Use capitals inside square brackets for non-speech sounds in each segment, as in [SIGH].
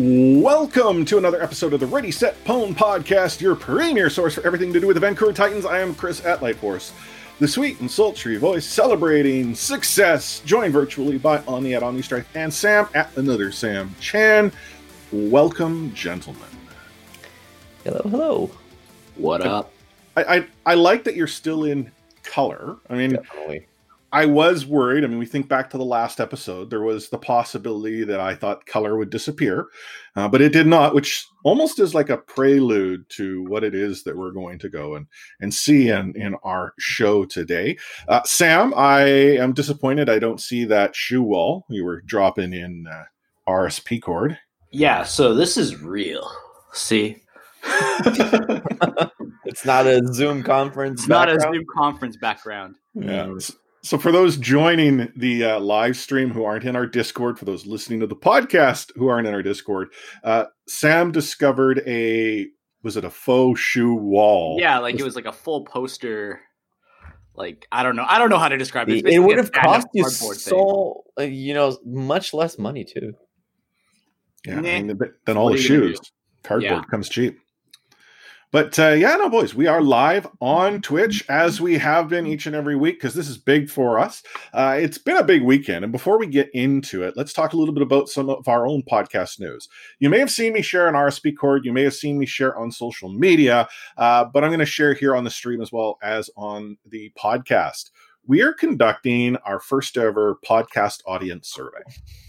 Welcome to another episode of the Ready Set Pwn podcast, your premier source for everything to do with the Vancouver Titans. I am Chris at Lightforce, the sweet and sultry voice celebrating success, joined virtually by Omni at Omni Strike and Sam at another Sam Chan. Welcome, gentlemen. Hello, hello. What up? I, I I like that you're still in color. I mean, Definitely. I was worried. I mean, we think back to the last episode. There was the possibility that I thought color would disappear, uh, but it did not, which almost is like a prelude to what it is that we're going to go and, and see in, in our show today. Uh, Sam, I am disappointed I don't see that shoe wall you were dropping in uh, RSP cord. Yeah, so this is real. See? [LAUGHS] [LAUGHS] It's not a Zoom conference. It's not a. Zoom conference background. Yeah. S- So for those joining the uh, live stream who aren't in our Discord, for those listening to the podcast who aren't in our Discord, uh, Sam discovered a was it a faux shoe wall? Yeah, like it was like a full poster. Like I don't know, I don't know how to describe it. It's It, would have cost you cardboard thing. so, uh, you know, much less money too. yeah. I mean, th- then all What the are you gonna shoes, cardboard Yeah. comes cheap. But uh, yeah, no, boys, we are live on Twitch as we have been each and every week because this is big for us. Uh, it's been a big weekend. And before we get into it, let's talk a little bit about some of our own podcast news. You may have seen me share an RSP cord, you may have seen me share on social media, uh, but I'm going to share here on the stream as well as on the podcast. We are conducting our first ever podcast audience survey.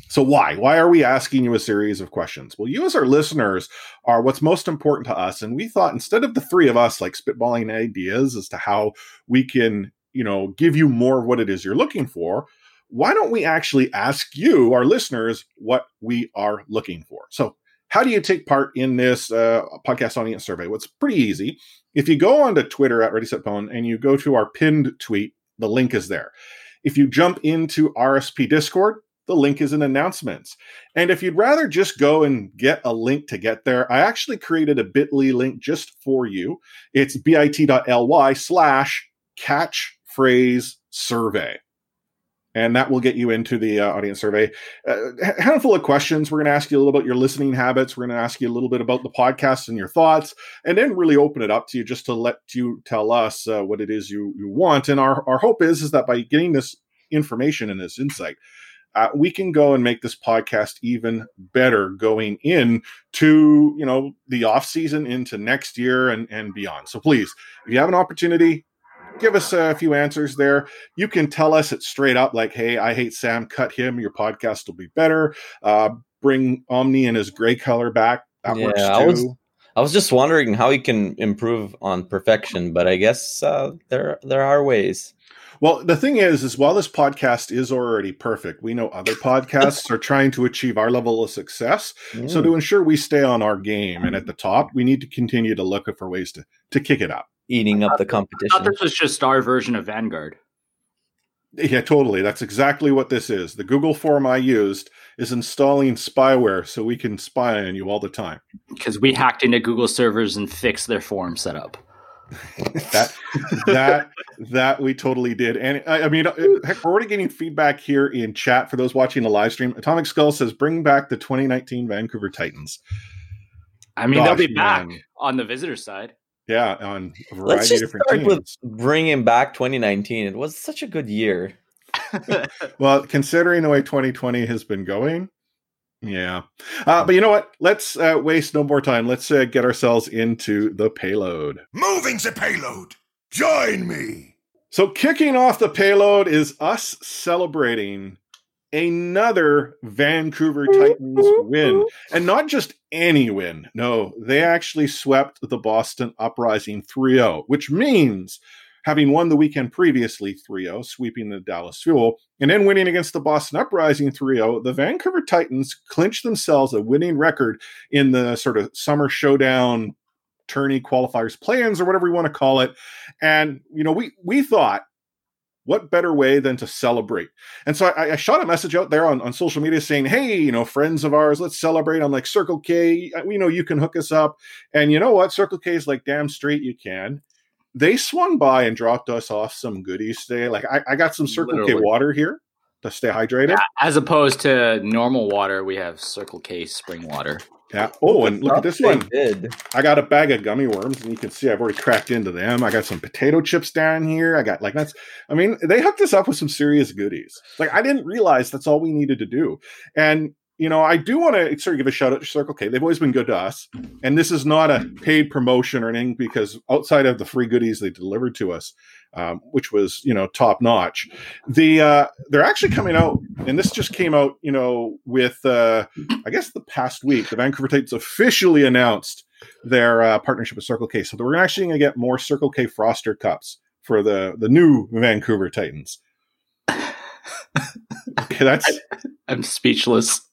So, why? Why are we asking you a series of questions? Well, you as our listeners are what's most important to us. And we thought instead of the three of us like spitballing ideas as to how we can, you know, give you more of what it is you're looking for, why don't we actually ask you, our listeners, what we are looking for? So, how do you take part in this uh, podcast audience survey? Well, it's pretty easy. If you go onto Twitter at Ready Set Pwn and you go to our pinned tweet, the link is there. If you jump into RSP Discord, the link is in announcements. And if you'd rather just go and get a link to get there, I actually created a bit.ly link just for you. It's bit.ly slash catchphrase survey. And that will get you into the uh, audience survey. Uh, a handful of questions. We're going to ask you a little about your listening habits. We're going to ask you a little bit about the podcast and your thoughts, and then really open it up to you just to let you tell us uh, what it is you, you want. And our, our hope is, is that by getting this information and this insight, uh, we can go and make this podcast even better going in to you know the off season into next year and and beyond. So please if you have an opportunity give us a few answers there. You can tell us it straight up like hey i hate sam. Cut him. Your podcast will be better. Uh bring omni and his gray color back. That Yeah, works I was- I was just wondering how he can improve on perfection, but I guess uh, there there are ways. Well, the thing is, is while this podcast is already perfect, we know other podcasts [LAUGHS] are trying to achieve our level of success. So Mm. to ensure we stay on our game and at the top, we need to continue to look for ways to to kick it up. eating up the I thought competition. this was just our version of Vanguard. Yeah, totally. That's exactly what this is. The Google form I used is installing spyware so we can spy on you all the time. Because we hacked into Google servers and fixed their form setup. [LAUGHS] That that that we totally did. And I, I mean, uh, heck, we're already getting feedback here in chat for those watching the live stream. Atomic Skull says, "Bring back the 2019 Vancouver Titans." I mean, they'll Gosh, be back man. on the visitor side. Yeah, on a variety Let's of just different start teams. with bringing back 2019. It was such a good year. [LAUGHS] Well, considering the way 2020 has been going, yeah. Uh, but you know what? Let's uh, waste no more time. Let's uh, get ourselves into the payload. Moving the payload. Join me. So, kicking off the payload is us celebrating another Vancouver Titans win. And not just any win. No, they actually swept the Boston Uprising 3 0, which means having won the weekend previously 3 0, sweeping the Dallas Fuel, and then winning against the Boston Uprising 3 0, the Vancouver Titans clinched themselves a winning record in the sort of summer showdown tourney qualifiers play-ins or whatever you want to call it. And you know, we we thought what better way than to celebrate? And so I, I, shot a message out there on, on social media saying, Hey, you know, friends of ours, let's celebrate. I'm like, Circle K, we know you can hook us up. And you know what? Circle K is like, damn straight you can. They swung by and dropped us off some goodies today. Like, I, I got some Circle Literally. K water here to stay hydrated. Yeah, as opposed to normal water, we have Circle K spring water. Yeah. Oh, and look at this one. Did. I got a bag of gummy worms, and you can see I've already cracked into them. I got some potato chips down here. I got like that's. I mean, they hooked us up with some serious goodies. Like I didn't realize that's all we needed to do. And you know, I do want to sort of give a shout out to Circle K. They've always been good to us, and this is not a paid promotion or anything because outside of the free goodies they delivered to us, um, which was you know top notch. The uh, they're actually coming out, and this just came out, you know, with uh, I guess the past week, the Vancouver Titans officially announced their uh, partnership with Circle K. So we're actually going to get more Circle K Froster cups for the the new Vancouver Titans. [LAUGHS] okay, that's I'm speechless.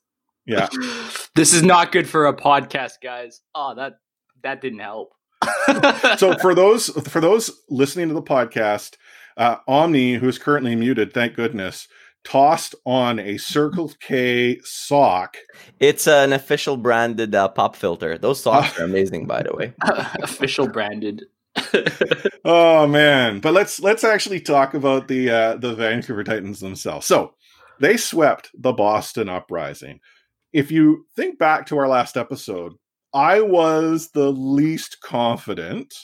Yeah. [LAUGHS] this is not good for a podcast, guys. Oh, that that didn't help. [LAUGHS] so for those for those listening to the podcast, uh, Omni, who is currently muted, thank goodness, tossed on a Circle K sock. It's an official branded uh, pop filter. Those socks [LAUGHS] are amazing, by the way. official branded. oh man! But let's let's actually talk about the uh, the Vancouver Titans themselves. So they swept the Boston Uprising if you think back to our last episode, I was the least confident.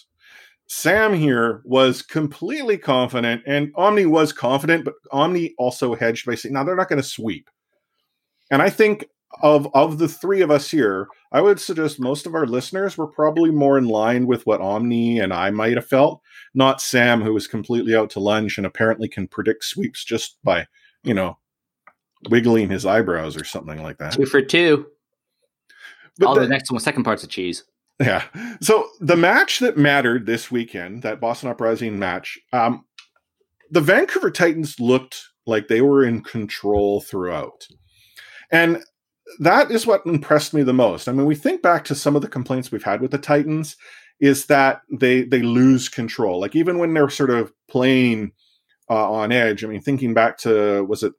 Sam here was completely confident, and Omni was confident, but Omni also hedged by saying, "Now they're not going to sweep." And I think of of the three of us here, I would suggest most of our listeners were probably more in line with what Omni and I might have felt, not Sam, who was completely out to lunch and apparently can predict sweeps just by you know wiggling his eyebrows or something like that. Two for two. But All the, the next one, second part's of cheese. Yeah. So the match that mattered this weekend, that Boston Uprising match, um, the Vancouver Titans looked like they were in control throughout. And that is what impressed me the most. I mean, we think back to some of the complaints we've had with the Titans is that they they lose control. Like even when they're sort of playing uh, on edge. I mean, thinking back to was it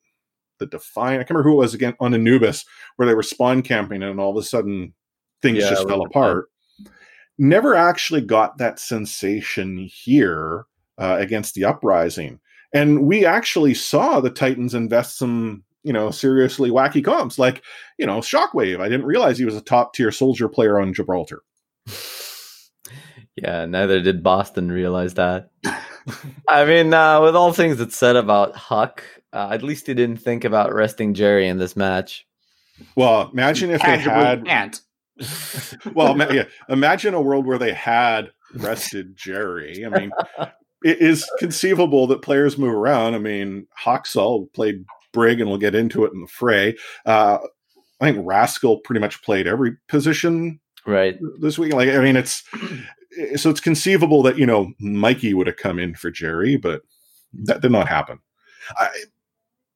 the Defiant. I can't remember who it was again on Anubis, where they were spawn camping and all of a sudden things yeah, just fell apart. Never actually got that sensation here uh, against the Uprising. And we actually saw the Titans invest some, you know, seriously wacky comps like, you know, Shockwave. I didn't realize he was a top tier soldier player on Gibraltar. Yeah, neither did Boston realize that. [LAUGHS] I mean, uh, with all things that's said about Huck, uh, at least he didn't think about resting Jerry in this match. Well, imagine if they had. Can't. [LAUGHS] well, yeah, imagine a world where they had rested Jerry. I mean, [LAUGHS] it is conceivable that players move around. I mean, Haksal played Brig, and we'll get into it in the fray. Uh, I think Rascal pretty much played every position right this week. Like, I mean, it's so it's conceivable that you know Mikey would have come in for Jerry, but that did not happen. I,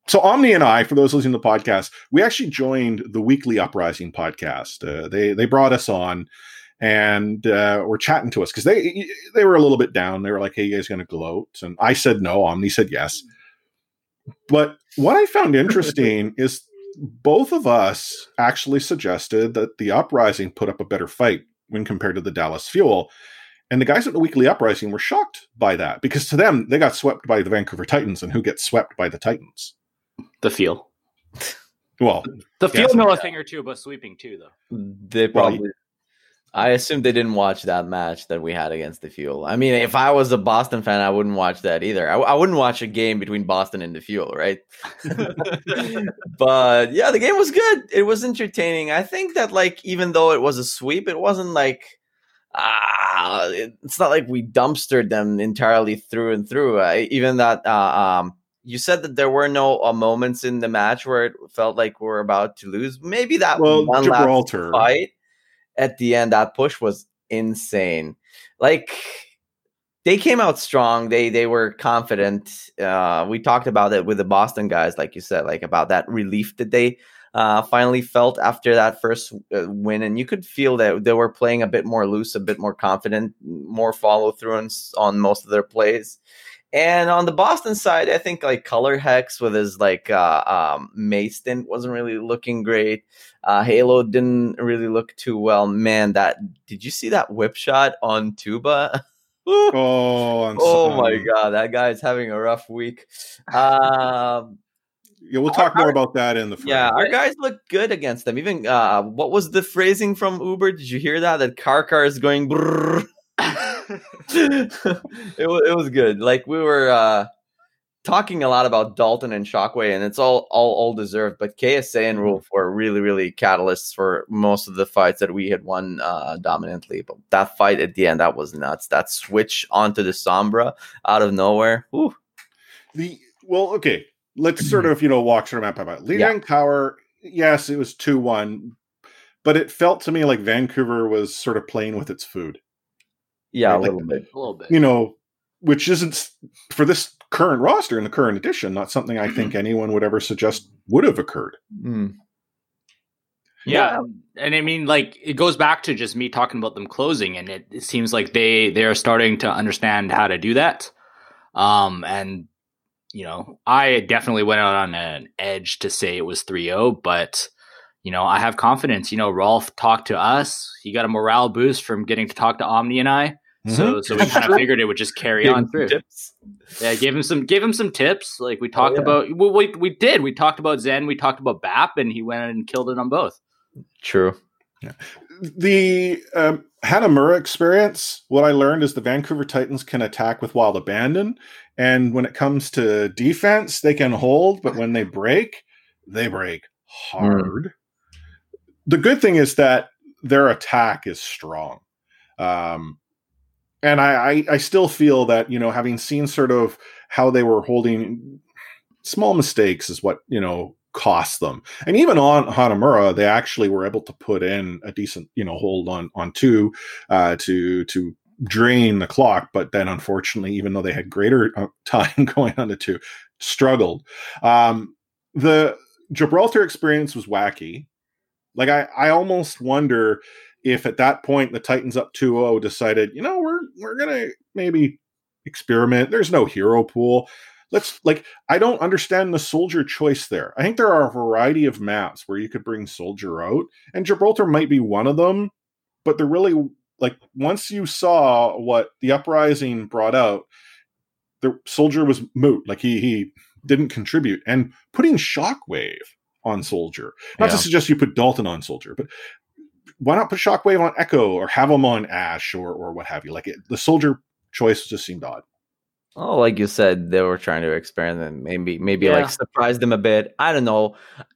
so Omni and I, for those listening to the podcast, we actually joined the Weekly Uprising podcast. Uh, they they brought us on and uh, were chatting to us because they they were a little bit down. They were like, "Hey, you guys going to gloat?" And I said no. Omni said yes. But what I found interesting [LAUGHS] is both of us actually suggested that the Uprising put up a better fight when compared to the Dallas Fuel. And the guys at the Weekly Uprising were shocked by that because to them, they got swept by the Vancouver Titans, and who gets swept by the Titans? The Fuel. Well, the Fuel know a thing or two about sweeping too, though. They probably. Well, I assume they didn't watch that match that we had against the Fuel. I mean, if I was a Boston fan, I wouldn't watch that either. I, I wouldn't watch a game between Boston and the Fuel, right? [LAUGHS] but yeah, the game was good. It was entertaining. I think that like even though it was a sweep, it wasn't like ah, it's not like we dumpstered them entirely through and through. Uh, even that, uh, um, you said that there were no uh, moments in the match where it felt like we're about to lose. Maybe that well, one Gibraltar. last fight at the end, that push was insane. Like they came out strong. They they were confident. Uh, we talked about it with the Boston guys, like you said, like about that relief that they uh, finally felt after that first uh, win, and you could feel that they were playing a bit more loose, a bit more confident, more follow through on, on most of their plays. And on the Boston side, I think like Colourhex with his like uh, um, Mason wasn't really looking great. Uh, Halo didn't really look too well. Man, that did you see that whip shot on Tuba? [LAUGHS] Oh, I'm oh my god, that guy's having a rough week. Um, Yeah, we'll talk more about that in the. yeah, our guys look good against them. Even uh, what was the phrasing from Uber? Did you hear that? That car car is going. [LAUGHS] [LAUGHS] It was it was good. Like we were uh, talking a lot about Dalton and Shockwave, and it's all all all deserved. But KSA and Wolf were really really catalysts for most of the fights that we had won uh, dominantly. But that fight at the end, that was nuts. That switch onto the Sombra out of nowhere. Whew. The well, okay. Let's sort of you know walk through map by map. Lijiang Tower, yes, it was two one, but it felt to me like Vancouver was sort of playing with its food. Yeah, a Like- little bit. a little bit. You know, which isn't for this current roster in the current edition. Not something I think anyone would ever suggest would have occurred. Mm. Yeah, and I mean, like it goes back to just me talking about them closing, and it, it seems like they they are starting to understand how to do that. Um, and you know, I definitely went out on an edge to say it was 3-0, but you know, I have confidence. You know, Rolf talked to us; he got a morale boost from getting to talk to Omni and I. So, so we kind of [LAUGHS] figured it would just carry Big on through. tips. Yeah, gave him some gave him some tips. Like we talked yeah. about, we, we we did. We talked about Zen. We talked about BAP, and he went and killed it on both. True. the um, Hanamura experience, what I learned is the Vancouver Titans can attack with wild abandon, and when it comes to defense, they can hold, but when they break, they break hard. The good thing is that their attack is strong, um, and I, I I still feel that you know having seen sort of how they were holding small mistakes is what you know cost them. And even on Hanamura, they actually were able to put in a decent, you know, hold on on two uh, to to drain the clock. But then, unfortunately, even though they had greater uh, [LAUGHS] time going on to two, struggled. Um, the Gibraltar experience was wacky. Like I, I almost wonder if at that point the Titans up 2-0 decided, you know, we're we're gonna maybe experiment. There's no hero pool. Let's like i don't understand the soldier choice there. I think there are a variety of maps where you could bring soldier out and gibraltar might be one of them but they're really like once you saw what the uprising brought out the soldier was moot. Like he he didn't contribute. And putting shockwave on soldier not Yeah. to suggest you put dalton on soldier but why not put shockwave on echo or have him on ash or or what have you like it, the soldier choice just seemed odd Oh, like you said, they were trying to experiment, maybe maybe Yeah. like surprise them a bit. I don't know.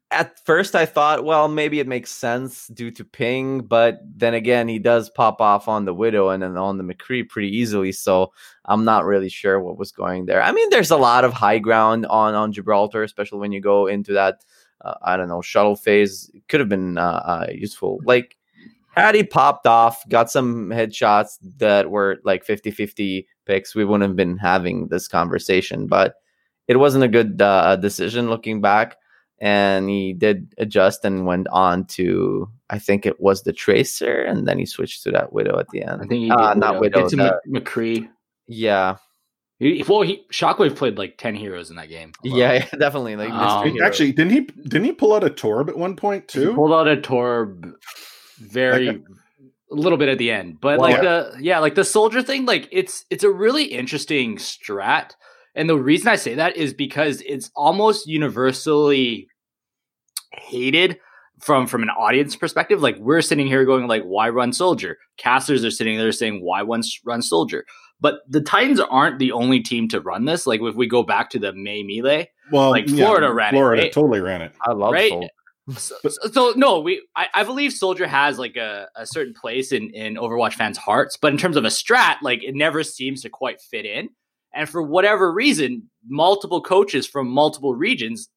At first, I thought, well, maybe it makes sense due to Ping, but then again, he does pop off on the Widow and then on the McCree pretty easily. So I'm not really sure what was going there. I mean, there's a lot of high ground on on Gibraltar, especially when you go into that. Uh, I don't know shuttle phase. It could have been uh, uh, useful. Like had he popped off, got some headshots that were like 50 50 picks, we wouldn't have been having this conversation. But it wasn't a good uh, decision looking back. And he did adjust and went on to, I think it was the Tracer, and then he switched to that Widow at the end. I think he Uh, not Widow. Get to the- McCree. yeah. He, well, he Shockwave played like ten heroes in that game. alone. [LAUGHS] Yeah, yeah, definitely. Like Um, actually didn't he didn't he pull out a torb at one point He too pulled out a Torb very a little bit at the end. But Well, like the yeah, like the soldier thing, like it's it's a really interesting strat. And the reason I say that is because it's almost universally hated from from an audience perspective. Like we're sitting here going like, why run soldier? Casters are sitting there saying, why run, run soldier? But the Titans aren't the only team to run this. Like if we go back to the May Melee, well like, Florida ran it, florida right? totally ran it I love right? Soul. so, so, so, no, we I, I believe Soldier has like a, a certain place in in Overwatch fans' hearts, but in terms of a strat, like it never seems to quite fit in. And for whatever reason, multiple coaches from multiple regions,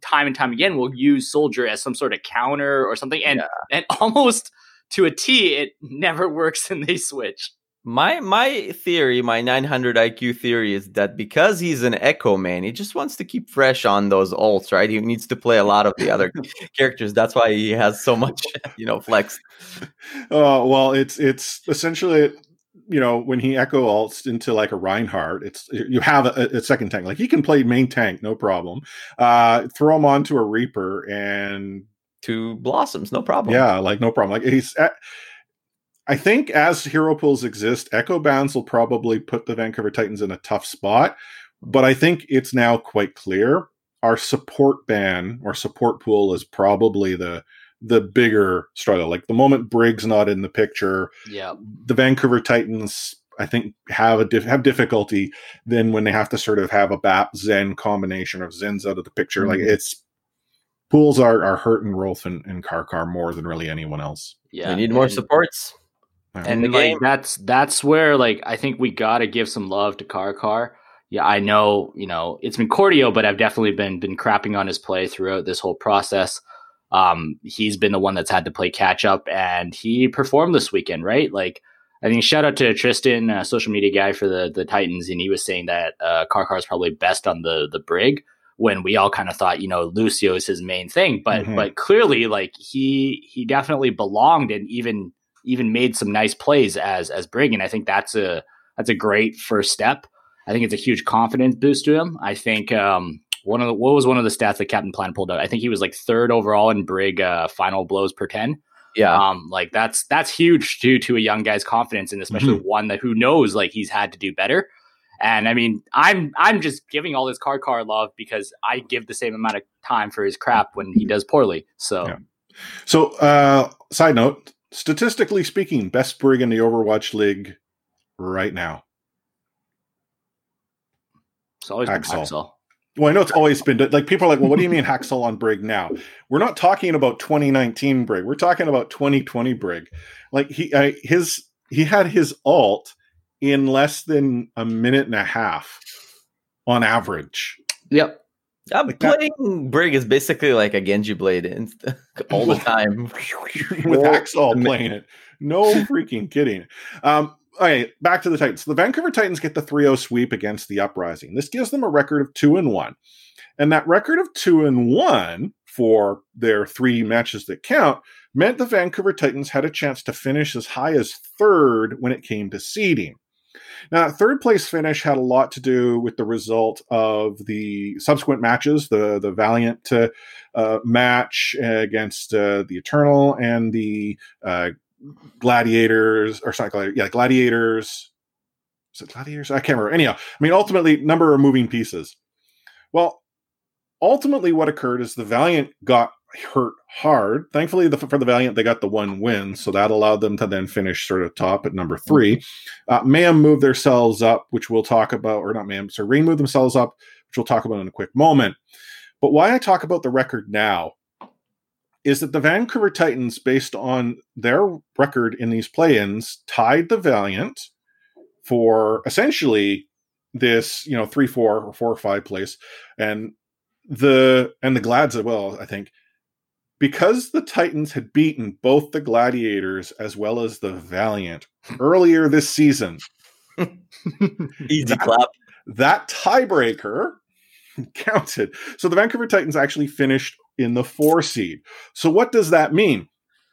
time and time again, will use Soldier as some sort of counter or something, and and [LAUGHS] almost to a T, it never works, and they switch. My my theory, my 900 IQ theory is that because he's an Echo man, he just wants to keep fresh on those ults, right? He needs to play a lot of the other [LAUGHS] characters. That's why he has so much, [LAUGHS] you know, flex. [LAUGHS] Uh, well, it's it's essentially you know when he echo alts into like a Reinhardt, it's you have a, a, second tank. Like he can play main tank, no problem. Uh, throw him onto a Reaper and two blossoms, no problem. Yeah, like no problem. Like he's. At, I think as hero pools exist, Echo Bans will probably put the Vancouver Titans in a tough spot. But I think it's now quite clear our support ban or support pool is probably the the bigger struggle. Like the moment Briggs not in the picture, yeah, the Vancouver Titans I think have a dif- have difficulty then when they have to sort of have a Bap Zen combination of Zen's out of the picture. Mm-hmm. Like it's pools are are hurting Rolf and, and Karkar more than really anyone else. Yeah, they need more supports. And, and like that's that's where like I think we gotta give some love to Karkar. Yeah, I know, you know, it's been Cordio, but I've definitely been been crapping on his play throughout this whole process. Um, he's been the one that's had to play catch up, and he performed this weekend, right? Like, I think shout out to Tristan, uh, social media guy for the the Titans, and he was saying that uh, Karkar is probably best on the the brig when we all kind of thought, you know, Lucio is his main thing, but mm-hmm. but clearly, like he he definitely belonged and even even made some nice plays as as Brig, and I think that's a that's a great first step. I think it's a huge confidence boost to him. I think um, one of the, what was one of the stats that Captain Plan pulled out? I think he was like third overall in Brig uh, final blows per ten. Yeah, um, like that's that's huge too to a young guy's confidence, and especially mm-hmm. one that who knows like he's had to do better. And I mean, I'm I'm just giving all this Karkar love because I give the same amount of time for his crap when he does poorly. So, yeah. so uh, side note, statistically speaking, best brig in the Overwatch League right now. It's always been. Well, I know it's always been like people are like, well, what do you mean Haksal on Brig now? We're not talking about 2019 Brig. We're talking about 2020 Brig. Like he uh, his he had his alt in less than a minute and a half on average. Yep. Like playing that. Brig is basically like a Genji blade [LAUGHS] all the [LAUGHS] time. With Haksal playing it. No freaking kidding. Um, okay, back to the Titans. The Vancouver Titans get the 3-0 sweep against the Uprising. This gives them a record of 2 and 1. And that record of 2 and 1 for their three matches that count meant the Vancouver Titans had a chance to finish as high as third when it came to seeding. Now, third place finish had a lot to do with the result of the subsequent matches, the the Valiant uh, uh, match against uh, the Eternal and the uh, Gladiators, or sorry, yeah, Gladiators. Is it Gladiators? I can't remember. Anyhow, I mean, ultimately, number of moving pieces. Well, ultimately, what occurred is the Valiant got hurt hard. Thankfully, the, for the Valiant, they got the one win, so that allowed them to then finish sort of top at number three. Uh, Mayhem moved themselves up, which we'll talk about, or not Mayhem, so Reign moved themselves up, which we'll talk about in a quick moment. But why I talk about the record now is that the Vancouver Titans, based on their record in these play-ins, tied the Valiant for essentially this, you know, three, four, or four or five place, and the and the Glads as well. I think because the Titans had beaten both the Gladiators as well as the Valiant earlier this season. [LAUGHS] Easy that, clap. That tiebreaker [LAUGHS] counted. So the Vancouver Titans actually finished in the four seed. So what does that mean?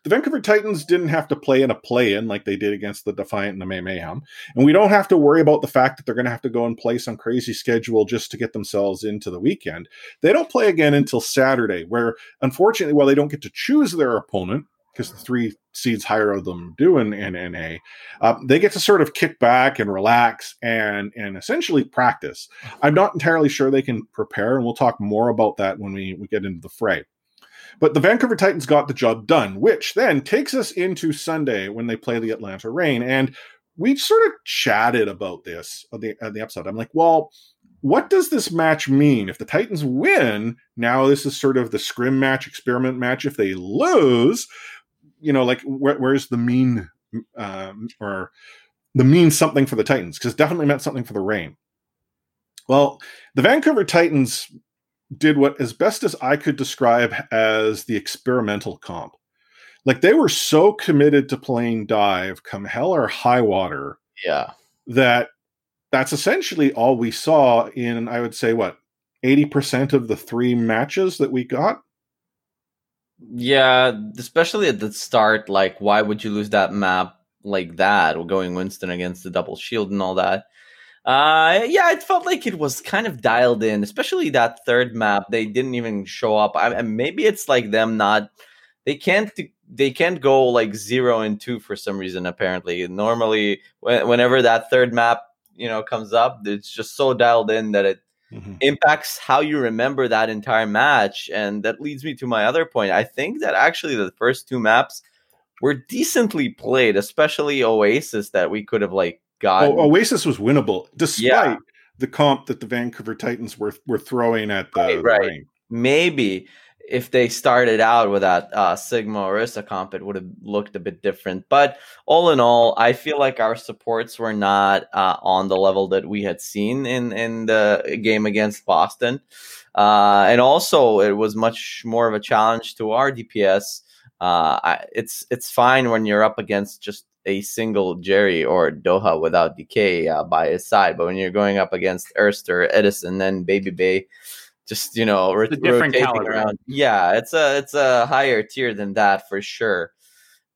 The Vancouver Titans didn't have to play in a play in like they did against the Defiant and the May Mayhem. And we don't have to worry about the fact that they're going to have to go and play some crazy schedule just to get themselves into the weekend. They don't play again until Saturday, where unfortunately, while they don't get to choose their opponent, because the three seeds higher of them do in, in NA, uh, they get to sort of kick back and relax and and essentially practice. I'm not entirely sure they can prepare, and we'll talk more about that when we, we get into the fray. But the Vancouver Titans got the job done, which then takes us into Sunday when they play the Atlanta Reign. And we sort of chatted about this on the, at the episode. I'm like, well, what does this match mean? If the Titans win, now this is sort of the scrim match, experiment match. If they lose, you know, like where, where's the mean um, or the mean something for the Titans? Because definitely meant something for the Reign. Well, the Vancouver Titans did what as best as I could describe as the experimental comp. Like they were so committed to playing dive come hell or high water Yeah. that that's essentially all we saw in I would say what 80% of the three matches that we got. Yeah, especially at the start, like why would you lose that map like that, or going Winston against the double shield and all that? Uh yeah, it felt like it was kind of dialed in, especially that third map. They didn't even show up. I, and maybe it's like them not they can't they can't go like zero and two for some reason apparently normally whenever that third map you know comes up it's just so dialed in that it mm-hmm. impacts how you remember that entire match and that leads me to my other point i think that actually the first two maps were decently played especially oasis that we could have like oh, oasis was winnable despite yeah. the comp that the vancouver titans were were throwing at the, right, right. maybe if they started out with that uh, Sigma Orisa comp, it would have looked a bit different. But all in all, I feel like our supports were not uh, on the level that we had seen in in the game against Boston, uh, and also it was much more of a challenge to our DPS. Uh, I, it's it's fine when you're up against just a single Jerry or Doha without DK uh, by his side, but when you're going up against Erster, Edison, and Baby Bay just you know a different caliber. around. Yeah, it's a it's a higher tier than that for sure.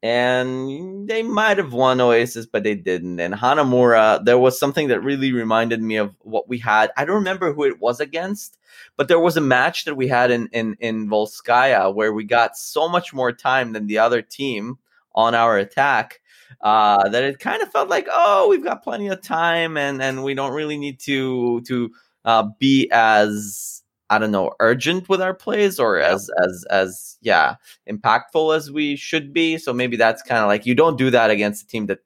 And they might have won Oasis, but they didn't. And Hanamura, there was something that really reminded me of what we had. I don't remember who it was against, but there was a match that we had in in in Volskaya where we got so much more time than the other team on our attack uh, that it kind of felt like, oh, we've got plenty of time, and and we don't really need to to uh, be as I don't know, urgent with our plays or yeah. as as as yeah, impactful as we should be. So maybe that's kind of like you don't do that against a team that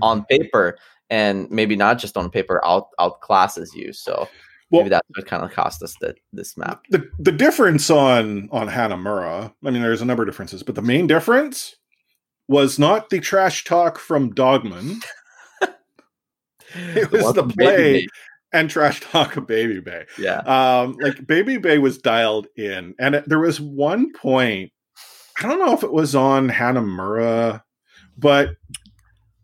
on mm-hmm. paper and maybe not just on paper out outclasses you. So well, maybe that's what kind of cost us the, this map. The the difference on on Hanamura, I mean, there's a number of differences, but the main difference was not the trash talk from Dogman. [LAUGHS] it was the play and trash talk of Baby Bay. Yeah. Um, like Baby Bay was dialed in, and it, there was one point. I don't know if it was on Hanamura, but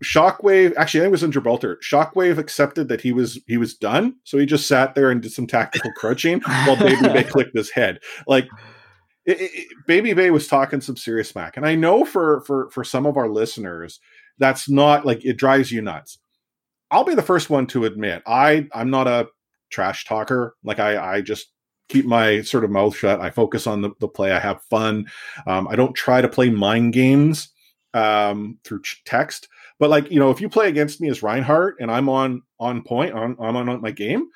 Shockwave. Actually, I think it was in Gibraltar. Shockwave accepted that he was he was done, so he just sat there and did some tactical crouching while Baby Bay [LAUGHS] clicked his head. Like it, it, Baby Bay was talking some serious smack, and I know for for for some of our listeners, that's not like it drives you nuts. I'll be the first one to admit I I'm not a trash talker. Like I I just keep my sort of mouth shut. I focus on the, the play. I have fun. Um, I don't try to play mind games um, through ch- text. But like you know, if you play against me as Reinhardt and I'm on on point on I'm on my game,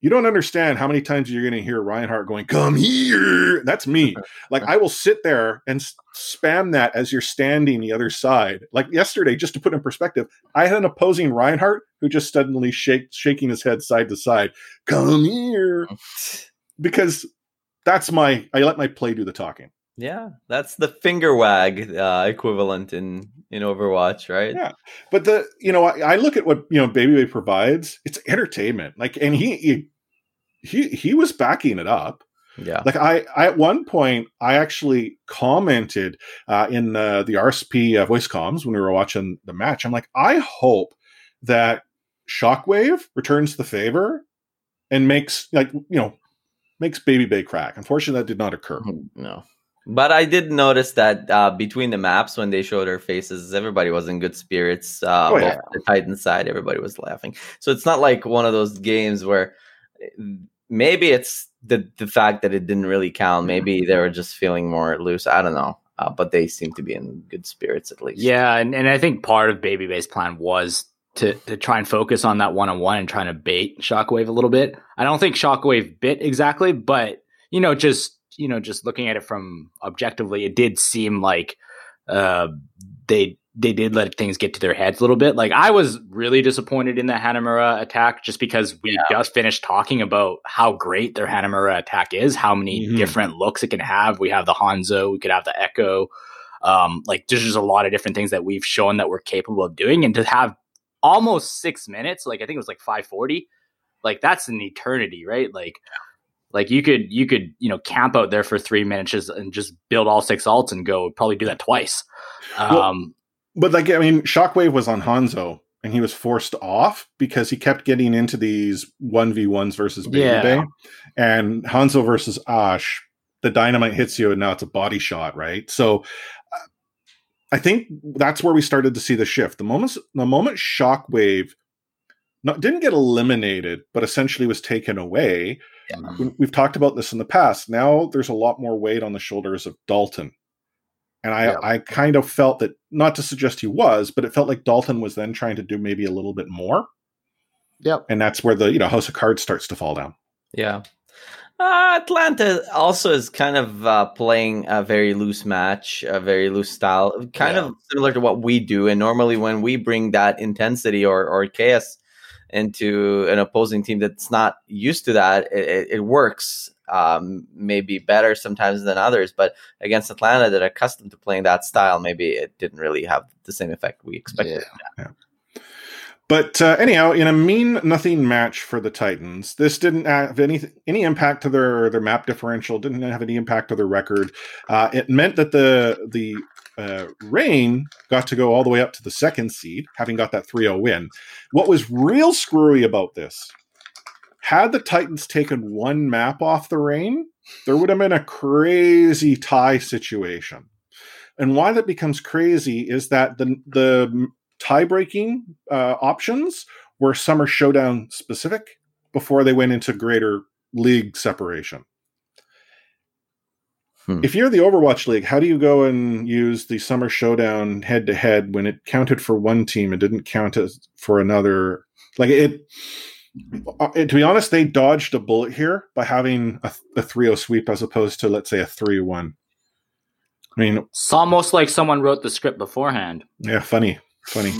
you don't understand how many times you're going to hear Reinhardt going, "Come here." That's me. [LAUGHS] like I will sit there and spam that as you're standing the other side. Like yesterday, just to put in perspective, I had an opposing Reinhardt who just suddenly shake shaking his head side to side, "Come here," [LAUGHS] because that's my. I let my play do the talking. Yeah, that's the finger wag uh, equivalent in in Overwatch, right? Yeah, but the you know I, I look at what you know Baby Bay provides. It's entertainment, like, and he he he, he was backing it up. Yeah, like I, I at one point I actually commented uh, in the the RSP uh, voice comms when we were watching the match. I'm like, I hope that Shockwave returns the favor and makes like you know makes Baby Bay crack. Unfortunately, that did not occur. No. But I did notice that uh, between the maps, when they showed their faces, everybody was in good spirits. Uh, oh, yeah. The Titan side, everybody was laughing. So it's not like one of those games where maybe it's the the fact that it didn't really count. Maybe they were just feeling more loose. I don't know. Uh, but they seem to be in good spirits at least. Yeah, and, and I think part of Baby Bay's plan was to to try and focus on that one on one and trying to bait Shockwave a little bit. I don't think Shockwave bit exactly, but you know, just you know, just looking at it from objectively, it did seem like uh, they they did let things get to their heads a little bit. Like I was really disappointed in the Hanamura attack just because we yeah. just finished talking about how great their Hanamura attack is, how many mm-hmm. different looks it can have. We have the Hanzo, we could have the Echo. Um, like there's just a lot of different things that we've shown that we're capable of doing, and to have almost six minutes, like I think it was like 540, like that's an eternity, right? Like. Like you could you could you know camp out there for three minutes and just build all six alts and go probably do that twice. Um, well, but like I mean, Shockwave was on Hanzo and he was forced off because he kept getting into these 1v1s versus Baby Yeah. Bay. And Hanzo versus Ash, the dynamite hits you and now it's a body shot, right? So uh, I think that's where we started to see the shift. The moment the moment Shockwave not, didn't get eliminated, but essentially was taken away. Yeah. we- We've talked about this in the past. Now there's a lot more weight on the shoulders of Dalton. And I, Yeah. I kind of felt that, not to suggest he was, but it felt like Dalton was then trying to do maybe a little bit more. Yep. And that's where the, you know, House of Cards starts to fall down. Yeah. Uh, Atlanta also is kind of uh, playing a very loose match, a very loose style, kind Yeah. of similar to what we do. And normally, when we bring that intensity or, or chaos into an opposing team that's not used to that, it, it, works. Um, maybe better sometimes than others, but against Atlanta that are accustomed to playing that style, maybe it didn't really have the same effect we expected. But uh, anyhow, in a mean nothing match for the Titans, this didn't have any any impact to their their map differential. Didn't have any impact to their record. Uh, it meant that the the uh, Reign got to go all the way up to the second seed, having got that 3-0 win. What was real screwy about this? Had the Titans taken one map off the Reign, there would have been a crazy tie situation. And why that becomes crazy is that the the tie breaking uh, options were summer showdown specific before they went into greater league separation. Hmm. If you're the Overwatch League, how do you go and use the summer showdown head to head when it counted for one team and didn't count as for another? Like it, uh, to be honest, they dodged a bullet here by having a, a 3-0 sweep as opposed to let's say a 3-1. I mean, It's almost like someone wrote the script beforehand. yeah, funny, funny.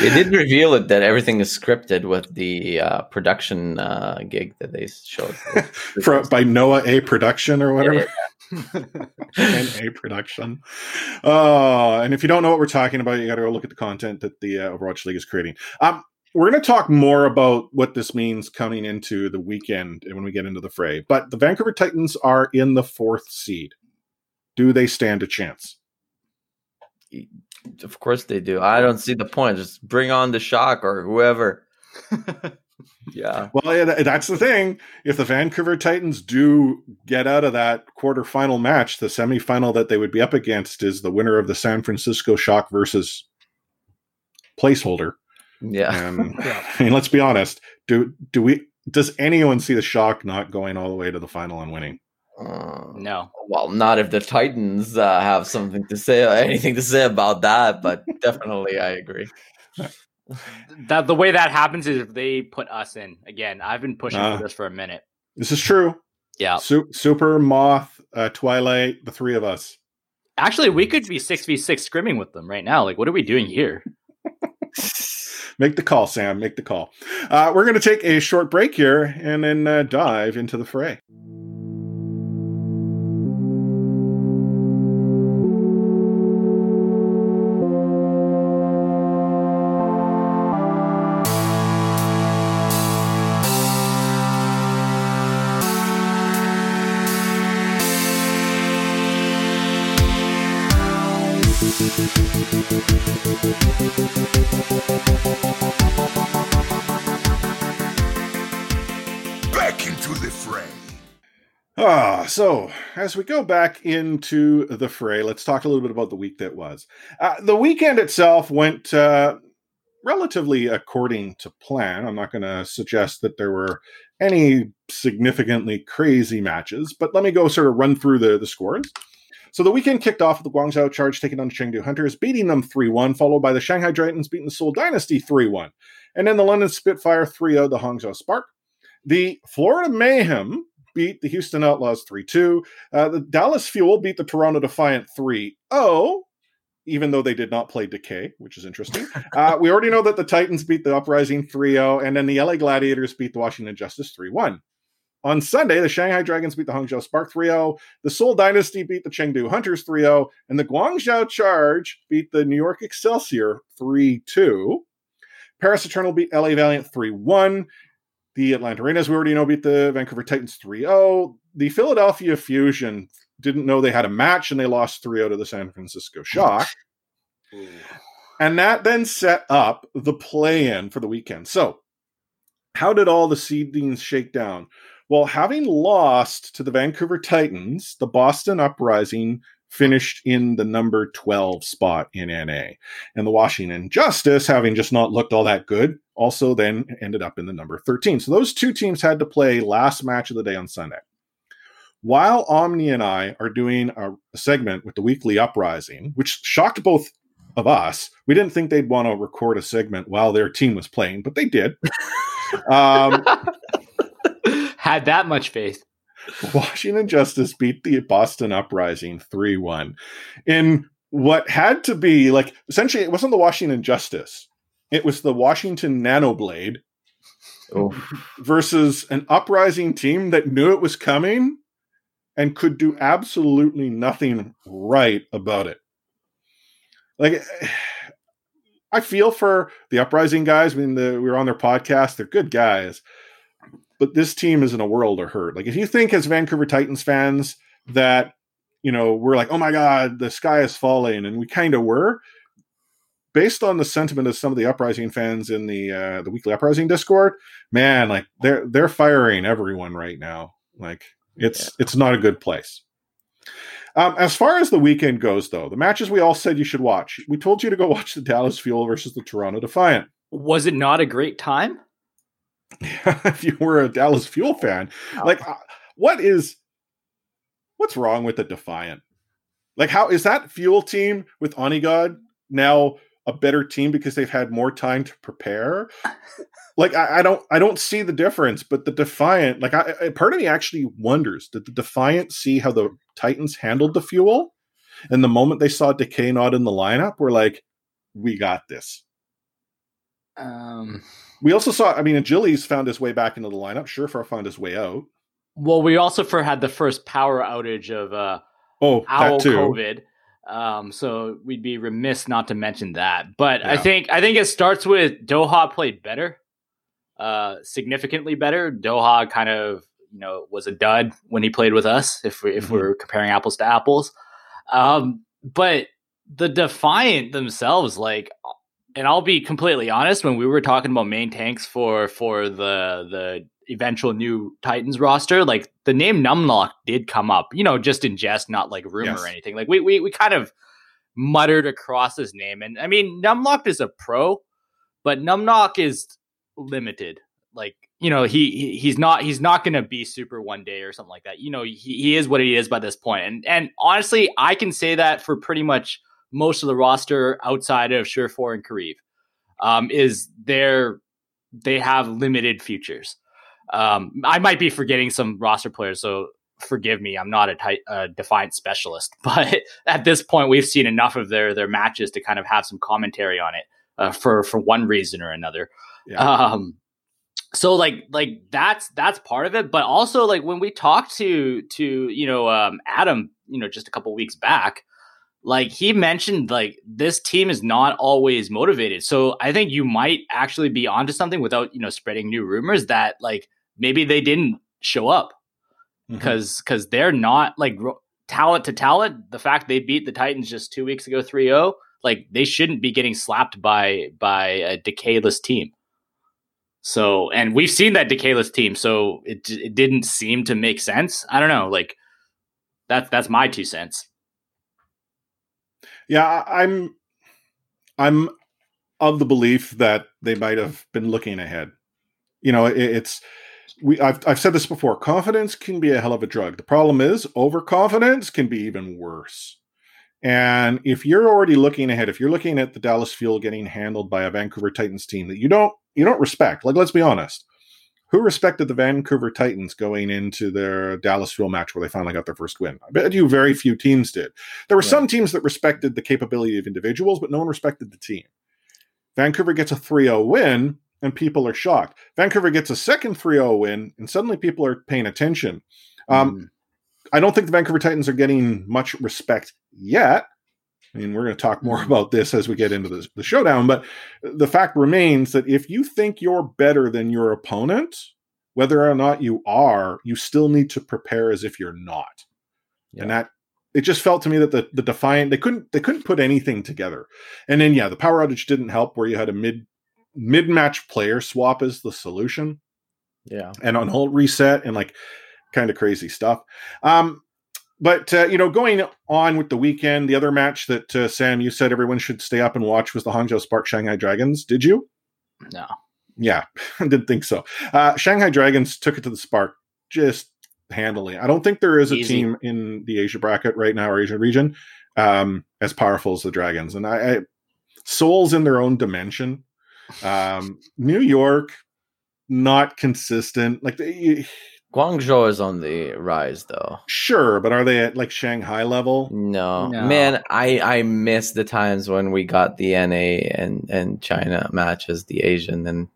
They did reveal it that everything is scripted with the uh, production uh, gig that they showed. [LAUGHS] For, by Noah A Production or whatever. Yeah, [LAUGHS] NA production. Uh, and if you don't know what we're talking about, you got to go look at the content that the uh, Overwatch League is creating. Um, we're going to talk more about what this means coming into the weekend and when we get into the fray. But the Vancouver Titans are in the fourth seed. Do they stand a chance? Of course they do. I don't see the point. Just bring on the shock or whoever. [LAUGHS] Yeah. Well, that's the thing. If the Vancouver Titans do get out of that quarterfinal match, the semifinal that they would be up against is the winner of the San Francisco Shock versus placeholder. Yeah. And [LAUGHS] Yeah. I mean, let's be honest. Do do we? Does anyone see the shock not going all the way to the final and winning? Uh, No. well, not if the Titans uh, have something to say, anything to say about that, but [LAUGHS] definitely I agree. That the way that happens is if they put us in. Again, I've been pushing Ah. for this for a minute. This is true. Yeah. Su- Super Moth, uh, Twilight, the three of us. Actually, we could be 6v6 scrimming with them right now. Like, what are we doing here? [LAUGHS] Make the call, Sam. Make the call. Uh, we're going to take a short break here and then uh, dive into the fray. So as we go back into the fray, let's talk a little bit about the week that was. Uh, the weekend itself went uh, relatively according to plan. I'm not going to suggest that there were any significantly crazy matches, but let me go sort of run through the, the scores. So the weekend kicked off with the Guangzhou Charge taking on Chengdu Hunters, beating them 3 1, followed by the Shanghai Dragons beating the Seoul Dynasty 3 1. And then the London Spitfire 3 0, the Hangzhou Spark. The Florida Mayhem beat the Houston Outlaws 3 2. Uh, the Dallas Fuel beat the Toronto Defiant 3 0, even though they did not play Decay, which is interesting. [LAUGHS] Uh, we already know that the Titans beat the Uprising 3 0, and then the LA Gladiators beat the Washington Justice 3 1. On Sunday, the Shanghai Dragons beat the Hangzhou Spark 3 0, the Seoul Dynasty beat the Chengdu Hunters 3 0, and the Guangzhou Charge beat the New York Excelsior 3 2. Paris Eternal beat LA Valiant 3 1. The Atlanta Arenas, we already know, beat the Vancouver Titans 3 0. The Philadelphia Fusion didn't know they had a match and they lost 3 0 to the San Francisco Shock. And that then set up the play in for the weekend. So, how did all the seedings shake down? Well, having lost to the Vancouver Titans, the Boston Uprising finished in the number 12 spot in NA. And the Washington Justice, having just not looked all that good, also then ended up in the number 13. So those two teams had to play last match of the day on Sunday. While Omni and I are doing a segment with the weekly uprising, which shocked both of us, we didn't think they'd want to record a segment while their team was playing, but they did. [LAUGHS] um, Had that much faith. [LAUGHS] Washington Justice beat the Boston Uprising 3 1 in what had to be like essentially, it wasn't the Washington Justice, it was the Washington Nanoblade Oh, versus an uprising team that knew it was coming and could do absolutely nothing right about it. Like, [SIGHS] I feel for the uprising guys. I mean, the, we were on their podcast; they're good guys, but this team is in a world of hurt. Like, if you think as Vancouver Titans fans that you know we're like, oh my god, the sky is falling, and we kind of were. Based on the sentiment of some of the uprising fans in the uh, the weekly uprising Discord, man, like they're they're firing everyone right now. Like it's yeah. it's not a good place. Um, as far as the weekend goes, though, the matches we all said you should watch. We told you to go [LAUGHS] watch the Dallas Fuel versus the Toronto Defiant. Was it not a great time? [LAUGHS] if you were a Dallas Fuel fan, like uh, what is what's wrong with the Defiant? Like, how is that Fuel team with Onigod now a better team because they've had more time to prepare. [LAUGHS] like I, I, don't I don't see the difference, but the Defiant, like I, I, part of me actually wonders, did the Defiant see how the Titans handled the fuel? And the moment they saw Decay not in the lineup, we're like, we got this. Um we also saw I mean Achilles found his way back into the lineup. Surefour found his way out. Well, we also for had the first power outage of uh oh Owl COVID um, so we'd be remiss not to mention that. But yeah. I think I think it starts with Doha played better, uh, significantly better. Doha kind of you know was a dud when he played with us. If we, if mm-hmm. we're comparing apples to apples, um, but the Defiant themselves, like, and I'll be completely honest, when we were talking about main tanks for for the the eventual new Titans roster, like the name Numlock did come up, you know, just in jest, not like rumor yes. or anything. Like we, we we kind of muttered across his name. And I mean, Numlock is a pro, but Numlock is limited. Like, you know, he, he he's not he's not gonna be super one day or something like that. You know, he, he is what he is by this. And and honestly, I can say that for pretty much most of the roster outside of Surefour and Kariv. Um, is they're they have limited futures. Um, I might be forgetting some roster players, so forgive me. I'm not a tight, uh, defiant specialist, [LAUGHS] but at this point, we've seen enough of their their matches to kind of have some commentary on it uh, for for one reason or another. Yeah. Um, so like like that's that's part of it, but also like when we talked to to you know um, Adam, you know, just a couple weeks back. Like he mentioned, like this team is not always motivated. So I think you might actually be onto something without, you know, spreading new rumors that like maybe they didn't show up because mm-hmm. because they're not like talent to talent. The fact they beat the Titans just two weeks ago 3-0, like they shouldn't be getting slapped by by a decayless team. So, and we've seen that decayless team, so it it didn't seem to make sense. I don't know, like that's that's my two cents. Yeah, I'm I'm of the belief that they might have been looking ahead. You know, it, it's we I've I've said this before. Confidence can be a hell of a drug. The problem is overconfidence can be even worse. And if you're already looking ahead, if you're looking at the Dallas Fuel getting handled by a Vancouver Titans team that you don't you don't respect, like let's be honest, who respected the Vancouver Titans going into their Dallas Fuel match where they finally got their first win? I bet you very few teams did. There were right. some teams that respected the capability of individuals, but no one respected the team. Vancouver gets a 3-0 win and people are shocked. Vancouver gets a second 3 0 win, and suddenly people are paying attention. Um, mm. I don't think the Vancouver Titans are getting much respect yet. I mean, we're going to talk more [LAUGHS] about this as we get into the, the showdown, but the fact remains that if you think you're better than your opponent, whether or not you are, you still need to prepare as if you're not. Yeah. And that it just felt to me that the the defiant they couldn't they couldn't put anything together and then yeah the power outage didn't help where you had a mid mid match player swap as the solution Yeah. and on hold reset and like kind of crazy stuff um but uh, you know going on with the weekend the other match that uh, sam you said everyone should stay up and watch was the hangzhou spark shanghai dragons. Did you? No. yeah [LAUGHS] i didn't think so. Uh shanghai dragons took it to the spark just handily. I don't think there is a Easy. team in the asia bracket right now or asia region um as powerful as the dragons. And i, I souls in their own dimension. Um new york not consistent. Like they, Guangzhou is on the rise, though. sure but are they at like shanghai level No. No. man, I I miss the times when we got the NA and and China matches, the Asian and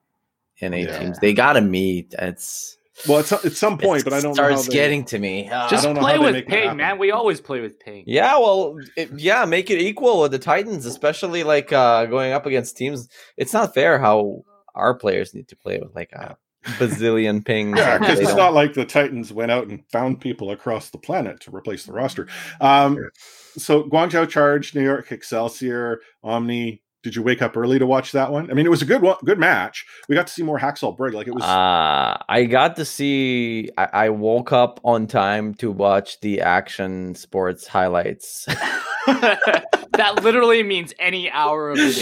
NA Yeah. teams. They gotta meet. It's well at some, at some point but i don't know starts they- getting to me. Ah. Just play with make Ping, man. We always play with Ping. Yeah, well, it, yeah, make it equal with the Titans, especially like uh going up against teams. It's not fair how our players need to play with like a bazillion pings. Yeah, because it's don't- not like the Titans went out and found people across the planet to replace the roster. Um, so Guangzhou Charge, New York Excelsior, Omni. Did you wake up early to watch that one? I mean, it was a good one, good match. We got to see more Haksal Brig. Like it was. Uh, I got to see. I, I woke up on time to watch the action sports highlights. [LAUGHS] [LAUGHS] that literally means any hour of the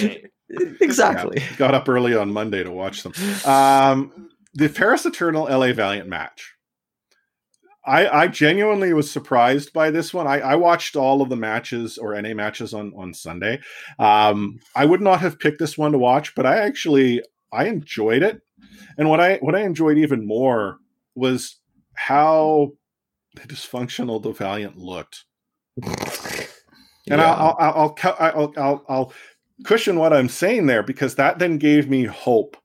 day. exactly. Yeah, got up early on Monday to watch them. Um, the Paris Eternal LA Valiant match. I, I genuinely was surprised by this one. I, I watched all of the matches or NA matches on on Sunday. Um, I would not have picked this one to watch, but I actually I enjoyed it. And what I what I enjoyed even more was how dysfunctional the Valiant looked. And Yeah. I'll, I'll, I'll, I'll, I'll, I'll cushion what I'm saying there because that then gave me hope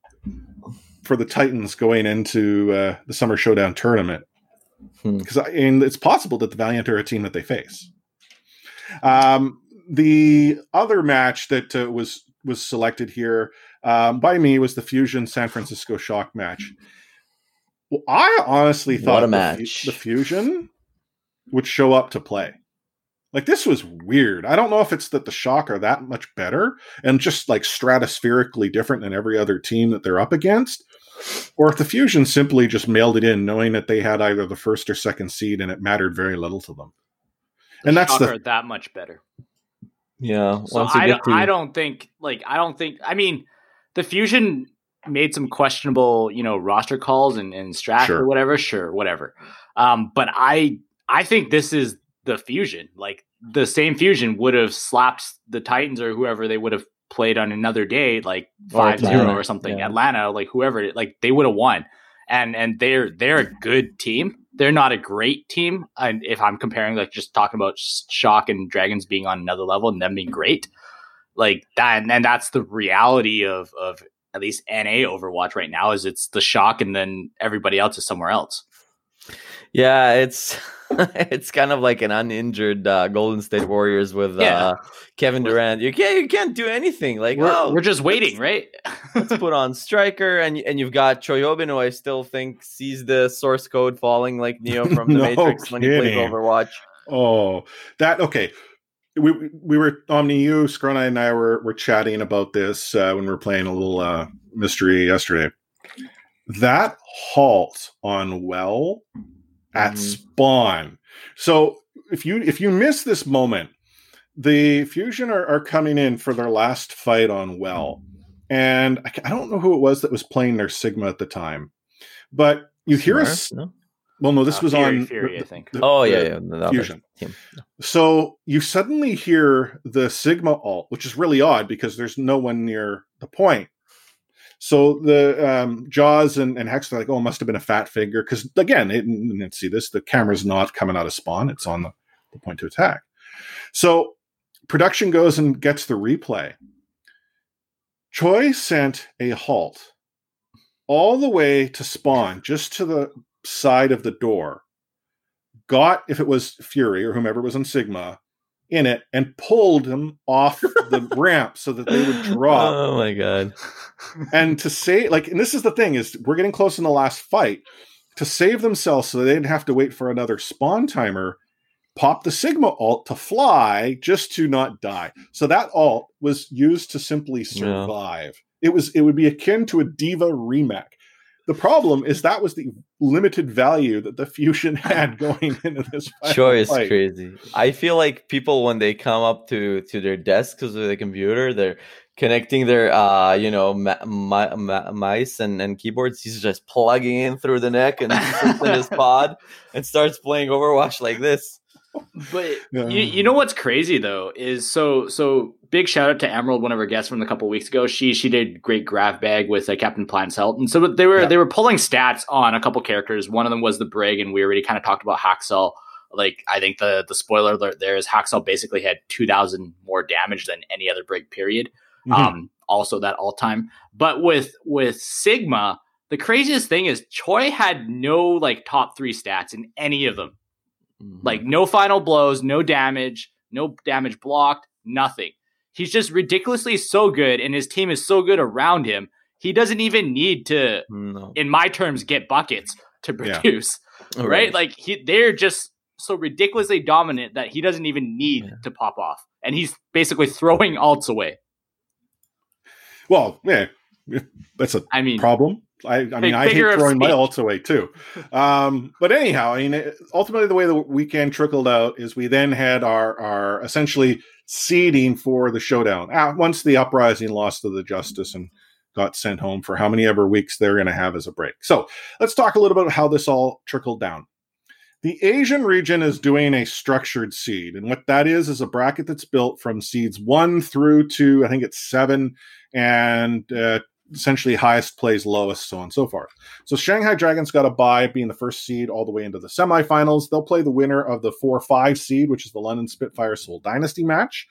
for the Titans going into uh, the Summer Showdown tournament. Hmm. Because and it's possible that the Valiant are a team that they face. Um, the other match that uh, was was selected here um, by me was the Fusion San Francisco Shock match. Well, I honestly What thought a the match. the Fusion would show up to play. Like this was weird. I don't know if it's that the Shock are that much better and just like stratospherically different than every other team that they're up against, or if the Fusion simply just mailed it in, knowing that they had either the first or second seed and it mattered very little to them. And that's the Shocker, that much better. yeah. So Once I, get don't, to I don't think like I don't think I mean the fusion made some questionable you know roster calls and, and strat Sure. or whatever sure whatever um but I I think this is the fusion like the same fusion would have slapped the Titans or whoever they would have played on another day like Or 5-0 or something yeah. Atlanta like whoever like they would have won. And and they're they're a good team. They're not a great team. And if i'm comparing like just talking about shock and dragons being on another level and them being great like that and, and that's the reality of of at least na overwatch right now is it's the shock and then everybody else is somewhere else Yeah, it's [LAUGHS] it's kind of like an uninjured uh, Golden State Warriors with Yeah. uh, Kevin Durant. You can't you can't do anything. Like we're, oh, we're just waiting right let's [LAUGHS] put on striker, and and you've got Choihyobin, who I still think sees the source code falling like Neo [LAUGHS] from the No Matrix when he plays. Overwatch. Oh, that okay. We we were Omni you, Scrona and I were were chatting about this uh, when we were playing a little uh, mystery yesterday. That halt on well at Mhm. spawn. So if you if you miss this moment, the fusion are, are coming in for their last fight on well, and I, I don't know who it was that was playing their Sigma at the time, but you hear us. No? Well, no, this Uh, was Fury, on Fury, I think. the- Oh yeah, yeah. the other Fusion. team. so you suddenly hear the Sigma ult, which is really odd because there's no one near the point. So the um, Jaws and, and Hex are like, oh, must have been a fat figure. Because again, it, and see this, the camera's not coming out of spawn, it's on the, the point to attack. So production goes and gets the replay. Choi sent a halt all the way to spawn, just to the side of the door, got, if it was Fury or whomever was on Sigma, in it and pulled them off the [LAUGHS] ramp so that they would drop. Oh my god. [LAUGHS] and to say, like, and this is the thing is we're getting close in the last fight to save themselves so they didn't have to wait for another spawn timer. pop the Sigma ult to fly just to not die. So that ult was used to simply survive. Yeah. It was it would be akin to a D.Va remake. The problem is that was the limited value that the fusion [LAUGHS] had going into this. Choi's crazy. I feel like people when they come up to to their desks with the computer, they're connecting their uh you know ma- ma- ma- mice and, and keyboards he's just plugging in through the neck and sits in his [LAUGHS] pod and starts playing overwatch like this but [LAUGHS] yeah. you, you know what's crazy though is so so big shout out to Emerald, one of our guests from a couple weeks ago. She she did great graph bag with uh, Captain Planet's Health, and so they were yeah. they were pulling stats on a couple characters. One of them was the Brig, and we already kind of talked about Haksal. Like I think the the spoiler alert there is Haksal basically had two thousand more damage than any other Brig. Period. Mm-hmm. Um, also that all time, but with with Sigma. The craziest thing is Choi had no like top three stats in any of them. Mm-hmm. Like no final blows, no damage, no damage blocked, nothing. He's just ridiculously so good, and his team is so good around him. He doesn't even need to, no. in my terms, get buckets to produce. Yeah. Right? right? Like he, they're just so ridiculously dominant that he doesn't even need yeah. to pop off, and he's basically throwing ults away. Well, yeah, [LAUGHS] that's a I mean problem. I, I mean, I hate throwing my ults away too. Um, but anyhow, I mean, ultimately, the way the weekend trickled out is we then had our our essentially seeding for the showdown. Ah, once the uprising lost to the Justice and got sent home for how many ever weeks they're going to have as a break. So let's talk a little bit about how this all trickled down. The Asian region is doing a structured seed, and what that is is a bracket that's built from seeds one through to I think it's seven, and uh, essentially highest plays lowest, so on and so forth. So Shanghai Dragons got a bye, being the first seed all the way into the semifinals. They'll play the winner of the 4 5 seed, which is the London Spitfire Seoul Dynasty match.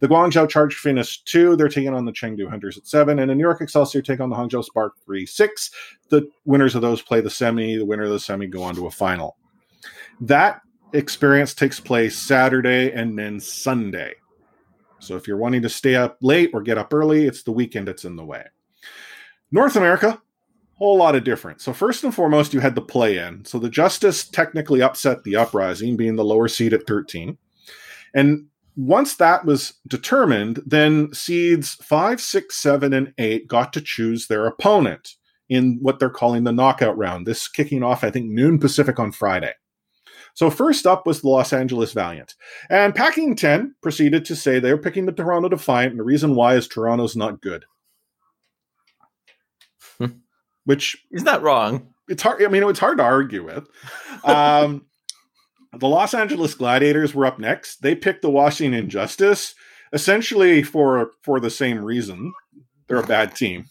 The Guangzhou Charge finished 2. They're taking on the Chengdu Hunters at 7. And the New York Excelsior take on the Hangzhou Spark 3 6. The winners of those play the semi. The winner of the semi go on to a final. That experience takes place Saturday and then Sunday. So if you're wanting to stay up late or get up early, it's the weekend that's in the way. North America, whole lot of difference. So first and foremost, you had the play-in. So the Justice technically upset the Uprising, being the lower seed at 13. And once that was determined, then seeds five, six, seven, and eight got to choose their opponent in what they're calling the knockout round. This kicking off, I think, noon Pacific on Friday. So first up was the Los Angeles Valiant. And Packing 10 proceeded to say they're picking the Toronto Defiant, and the reason why is Toronto's not good which is not wrong. It's hard. I mean, it's hard to argue with. Um, [LAUGHS] the Los Angeles Gladiators were up next. They picked the Washington Justice essentially for for the same reason. They're a bad team.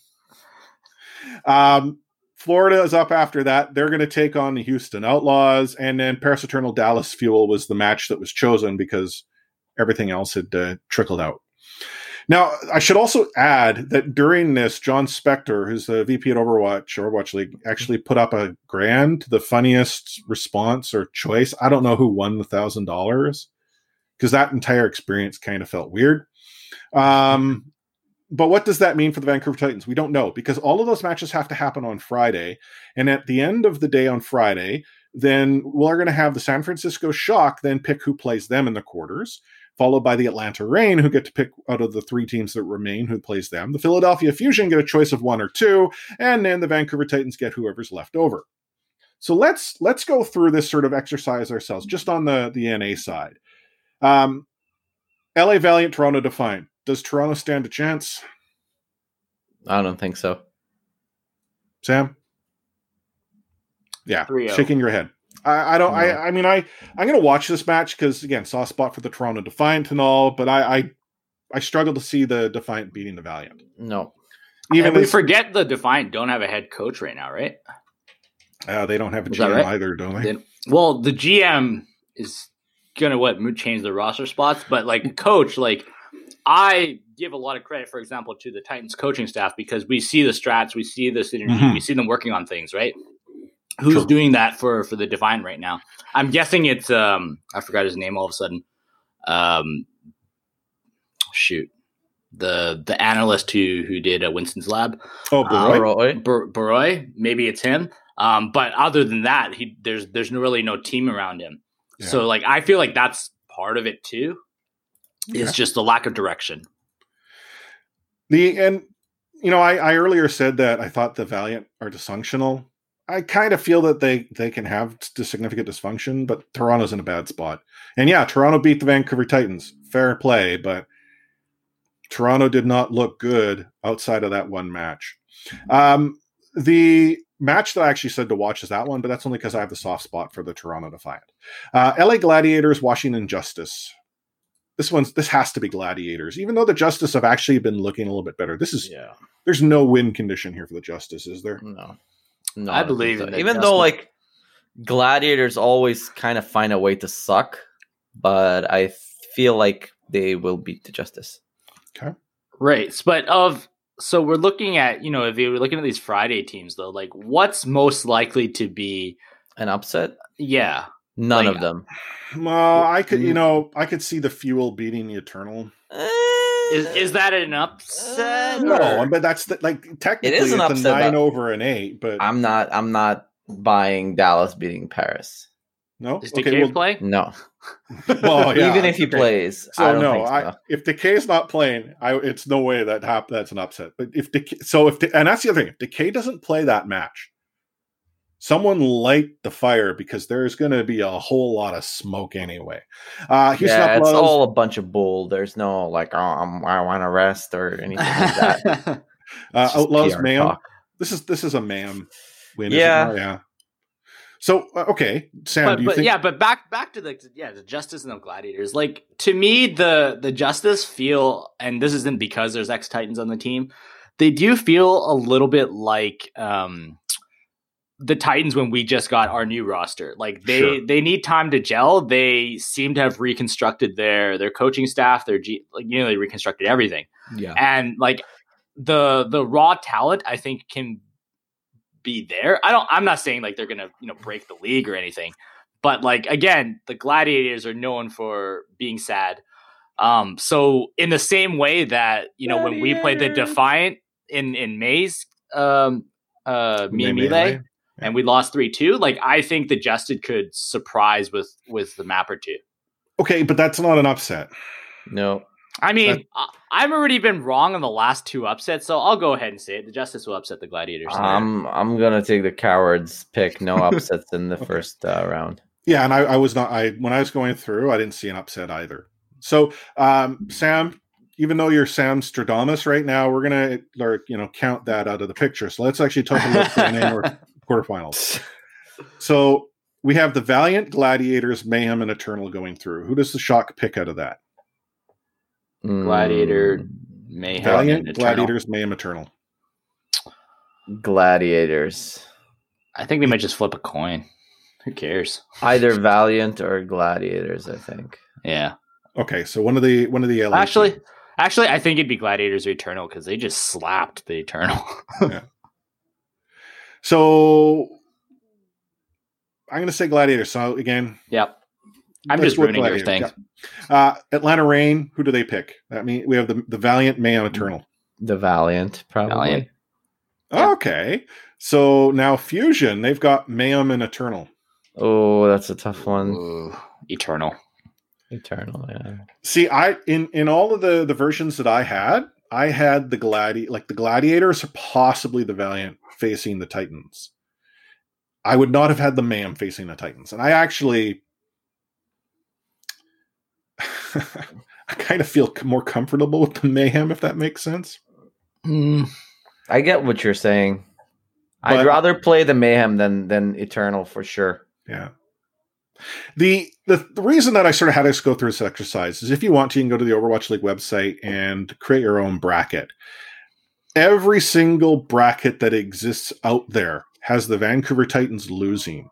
Um, Florida is up after that. They're going to take on the Houston Outlaws, and then Paris Eternal Dallas Fuel was the match that was chosen because everything else had uh, trickled out. Now, I should also add that during this, John Spector, who's the VP at Overwatch, Overwatch League, actually put up a grand, to the funniest response or choice. I don't know who won the thousand dollars because that entire experience kind of felt weird. Um, but what does that mean for the Vancouver Titans? We don't know because all of those matches have to happen on Friday. And at the end of the day on Friday, then we're going to have the San Francisco Shock then pick who plays them in the quarters followed by the Atlanta Reign, who get to pick out of the three teams that remain who plays them. The Philadelphia Fusion get a choice of one or two, and then the Vancouver Titans get whoever's left over. So let's let's go through this sort of exercise ourselves, just on the the NA side. Um, LA Valiant, Toronto Defiant. Does Toronto stand a chance? I don't think so. Sam? Yeah, 3-0. shaking your head. I, I don't. I, I mean, I I'm gonna watch this match because again, soft spot for the Toronto Defiant and all, but I I, I struggle to see the Defiant beating the Valiant. No, even and we forget the Defiant don't have a head coach right now, right? Uh, they don't have a GM right? either, don't they? well, the GM is gonna what change the roster spots, but like coach, like I give a lot of credit, for example, to the Titans coaching staff because we see the strats, we see the synergy, mm-hmm. we see them working on things, right? Who's sure. doing that for for the Divine right now. I'm guessing it's um I forgot his name all of a sudden. Um, shoot, the the analyst who who did uh, Winston's lab. Oh, Baroy. Um, Baroy. Maybe it's him. Um, but other than that, he there's there's no, really no team around him. Yeah. So like I feel like that's part of it too. It's just the lack of direction. The and you know, I, I earlier said that I thought the Valiant are dysfunctional. I kind of feel that they they can have significant dysfunction, but Toronto's in a bad spot. And yeah, Toronto beat the Vancouver Titans. Fair play, but Toronto did not look good outside of that one match. Um, the match that I actually said to watch is that one, but that's only because I have the soft spot for the Toronto Defiant. Uh, LA Gladiators, Washington Justice. This one's this has to be Gladiators, even though the Justice have actually been looking a little bit better. This is Yeah. there's no win condition here for the Justice, is there? No. No, I believe so. Even though like gladiators always kind of find a way to suck, but I feel like they will beat the justice. Okay. Right. But of so we're looking at, you know, if you're looking at these Friday teams though, like what's most likely to be An upset? yeah. None Like, of them. Well, I could, Mm. you know, I could see the fuel beating the Eternal. Is is that an upset? No, or- but that's the, like technically is an it's upset, a nine over an eight, but I'm not. I'm not buying Dallas beating Paris. no. Is Okay, Decay well, play? No, [LAUGHS] well, [LAUGHS] yeah, even if he okay. plays, So I don't no, think so. I, if Decay is not playing, I it's no way that hap- that's an upset. But if Decay, so if De- and that's the other thing, if Decay doesn't play that match, someone light the fire because there's going to be a whole lot of smoke anyway. Uh, Houston yeah, it's Outlaws- all a bunch of bull. There's no like, oh, I'm, I want to rest or anything like that. [LAUGHS] uh, Outlaws PR Mayhem. talk. This is this is a Mayhem win. is it Yeah. not? yeah. So uh, okay, Sam, but, do you but think? yeah, but back back to the yeah the justice and the gladiators. Like to me, the the justice feel, and this isn't because there's ex Titans on the team. They do feel a little bit like um the Titans when we just got our new roster. Like they Sure. they need time to gel. They seem to have reconstructed their their coaching staff. Their G, like you know they reconstructed everything Yeah, and like the the raw talent i think can be there i don't i'm not saying like they're gonna you know break the league or anything but like again the gladiators are known for being sad um so in the same way that you know when we played the defiant in in may's um uh me May melee Melee? And we lost 3-2 like i think the justed could surprise with with the map or two Okay, but that's not an upset. no, I mean, That- I- I've already been wrong on the last two upsets, so I'll go ahead and say it. The Justice will upset the Gladiators. I'm I'm gonna take the cowards pick. No [LAUGHS] upsets in the first uh, round. Yeah, and I, I was not. I when I was going through, I didn't see an upset either. So, um, Sam, even though you're Sam Stradamus right now, we're gonna or, you know count that out of the picture. So let's actually talk about the NA North quarterfinals. [LAUGHS] So we have the Valiant, Gladiators, Mayhem, and Eternal going through. Who does the shock pick out of that? Gladiator, Mm, Mayhem, Valiant, and Eternal. Gladiators, Mayhem, Eternal. gladiators. I think we might just flip a coin. Who cares? Either [LAUGHS] Valiant or Gladiators. I think. Yeah. Okay, so one of the one of the LA Actually, teams. actually, I think it'd be Gladiators or Eternal because they just slapped the Eternal. [LAUGHS] So I'm going to say Gladiator. So again, yep. I'm just go with ruining your thing. Gladiators. Yeah. Uh, Atlanta Reign. Who do they pick? I mean, we have the the Valiant, Mayhem, Eternal. The Valiant, probably. Valiant. Okay. So now Fusion, they've got Mayhem and Eternal. Oh, that's a tough one. Ooh, Eternal. Eternal. Yeah. See, I in in all of the the versions that I had, I had the gladi like the gladiators or possibly the Valiant facing the Titans. I would not have had the Mayhem facing the Titans, and I actually. [LAUGHS] I kind of feel more comfortable with the mayhem, if that makes sense. Mm, I get what you're saying. But- I'd rather play the Mayhem than than Eternal for sure. Yeah. The, the the reason that I sort of had us go through this exercise is if you want to, you can go to the Overwatch League website and create your own bracket. Every single bracket that exists out there has the Vancouver Titans losing.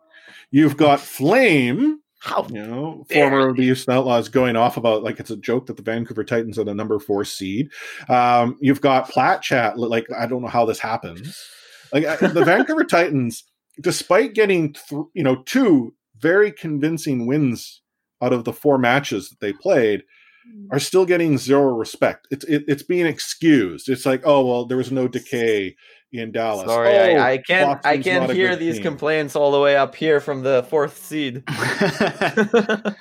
You've got Flame, How? you know, former of the Houston Outlaws, going off about like it's a joke that the Vancouver Titans are the number four seed. Um, you've got Plat Chat, like I don't know how this happens. Like the Vancouver [LAUGHS] Titans, despite getting th- you know two very convincing wins out of the four matches that they played, hmm. are still getting zero respect. It's it, it's being excused. It's like oh well, there was no decay. in Dallas. Sorry, Oh, I, I can't. I can't hear these team. complaints all the way up here from the fourth seed, [LAUGHS] the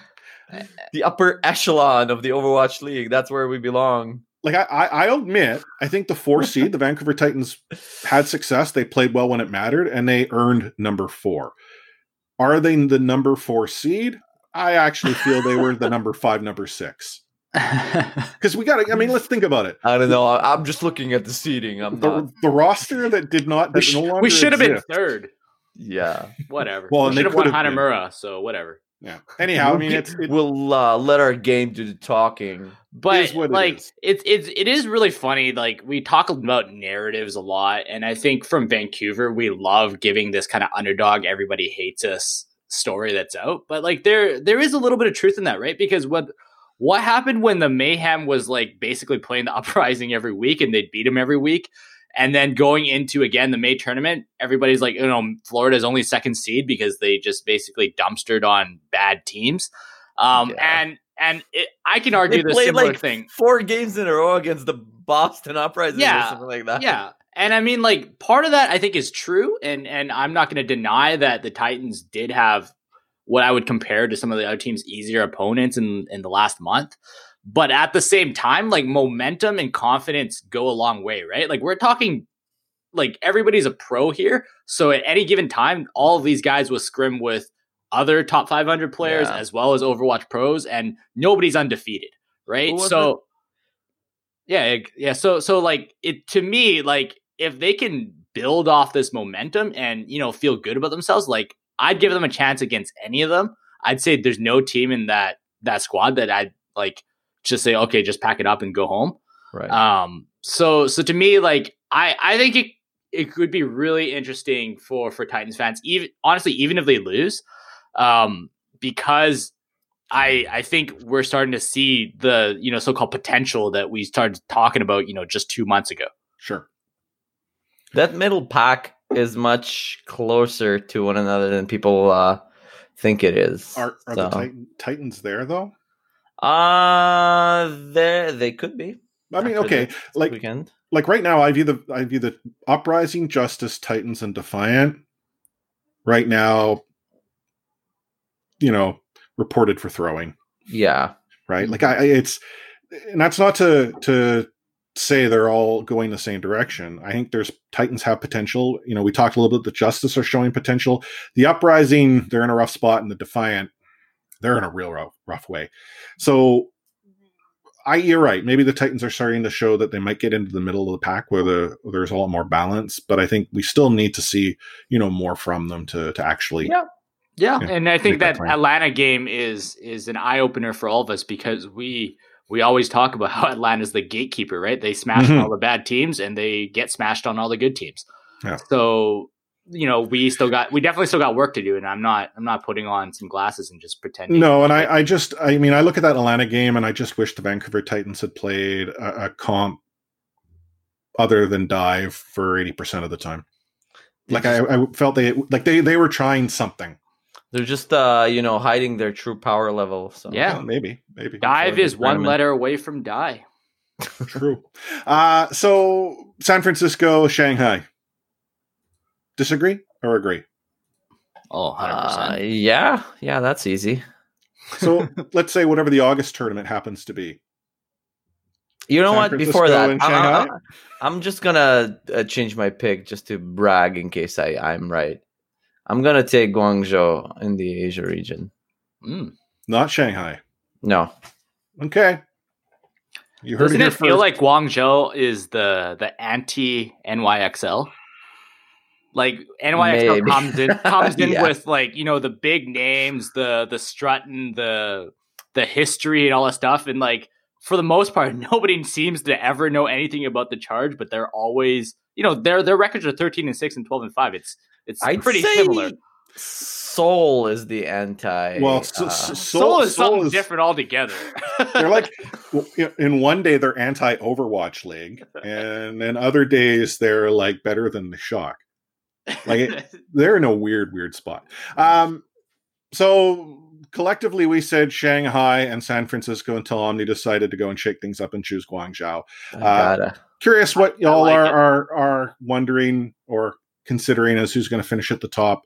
upper echelon of the Overwatch League. That's where we belong. like I, I I'll admit, I think the four seed, the Vancouver Titans, had success. They played well when it mattered, and they earned number four. Are they the number four seed? I actually feel they were the number five, number six. [LAUGHS] Because we got to. I mean, let's think about it. I don't know. I- I'm just looking at the seeding. I'm not. The, the roster that did not we, sh- no we should have been third. Yeah, Whatever. Well, we they should have won could been. Hanamura, so whatever. Yeah. Anyhow, I We'll mean, get- it's it, we'll uh, let our game do the talking. But is what it like is. it's it's it is really funny. Like we talk about narratives a lot, and I think from Vancouver we love giving this kind of underdog, everybody hates us story that's out. But like there there is a little bit of truth in that, right? Because what what happened when the mayhem was like basically playing the [LAUGHS] uprising every week and they'd beat them every week. And then going into again the May tournament, everybody's like, you know, Florida's only second seed because they just basically dumpstered on bad teams. Um, Yeah. and and it, I can argue the similar like thing. four games in a row against the Boston Uprising Yeah, or something like that. Yeah. And I mean like part of that I think is true and and I'm not going to deny that the Titans did have what I would compare to some of the other teams easier opponents in in the last month. But at the same time like momentum and confidence go a long way, right? Like we're talking like everybody's a pro here. So at any given time all of these guys will scrim with other top 500 players Yeah. as well as Overwatch pros and nobody's undefeated, right? So yeah, yeah. So so like it to me, like if they can build off this momentum and you know feel good about themselves, like I'd give them a chance against any of them. I'd say there's no team in that that squad that I'd like just say, okay, just pack it up and go home. Right. Um, so so to me, like I I think it it could be really interesting for for Titans fans, even honestly, even if they lose, um, because I I think we're starting to see the you know so called potential that we started talking about you know just two months ago. sure. that middle pack is much closer to one another than people uh, think it is. Are, are So, the Titan, Titans there though? uh, there they could be. I mean, okay, like weekend. like right now, I view the I view the Uprising, Justice, Titans, and Defiant. Right now, you know, reported for throwing. Yeah, Right, like I, it's, and that's not to to say they're all going the same direction. I think there's Titans have potential. You know, we talked a little bit. The Justice are showing potential. The Uprising, they're in a rough spot, and the Defiant, they're in a real rough, rough way. So I you're right. Maybe the Titans are starting to show that they might get into the middle of the pack where the where there's a lot more balance, but I think we still need to see, you know, more from them to to actually Yeah. Yeah, Yeah, and I think that that. Atlanta game is is an eye opener for all of us because we we always talk about [LAUGHS] how Atlanta's the gatekeeper, right? They smash on Mhm. all the bad teams and they get smashed on all the good teams. Yeah. So you know, we still got we definitely still got work to do, and I'm not I'm not putting on some glasses and just pretending. No, and I, I just, I mean, I look at that Atlanta game and I just wish the Vancouver Titans had played a, a comp other than dive for 80% of the time. Like I, I felt they, like they, they were trying something. They're just uh, you know hiding their true power level. So Yeah. Well, maybe, maybe. Dive is one tournament. letter away from die. [LAUGHS] True. Uh, so San Francisco, Shanghai. Disagree or agree? Oh, 100 Uh, yeah, yeah, that's easy. So [LAUGHS] let's say whatever the August tournament happens to be. You know San what? Before that, and I- I- Shanghai? I, am just gonna uh, change my pick just to brag in case I I'm right. I'm gonna take Guangzhou in the Asia region. Mm. Not Shanghai. No, Okay. You heard Doesn't it it feel like Guangzhou is the the anti NYXL? Like NYXL Maybe. comes in comes [LAUGHS] in Yeah. with like you know the big names, the the strutting, the the history and all that stuff, and like for the most part, [LAUGHS] nobody seems to ever know anything about the charge, but they're always you know their their records are thirteen and six and twelve and five. It's it's I'd pretty say similar. Soul is the anti. Well, uh, so- so- Soul, is Seoul something is- different altogether. [LAUGHS] they're like in one day they're anti Overwatch League, and then other days they're like better than the Shock. Like it- [LAUGHS] They're in a weird, weird spot. Um, so collectively, we said Shanghai and San Francisco until Omni decided to go and shake things up and choose Guangzhou. Uh, curious what y'all like are, it. are are wondering or considering as who's going to finish at the top,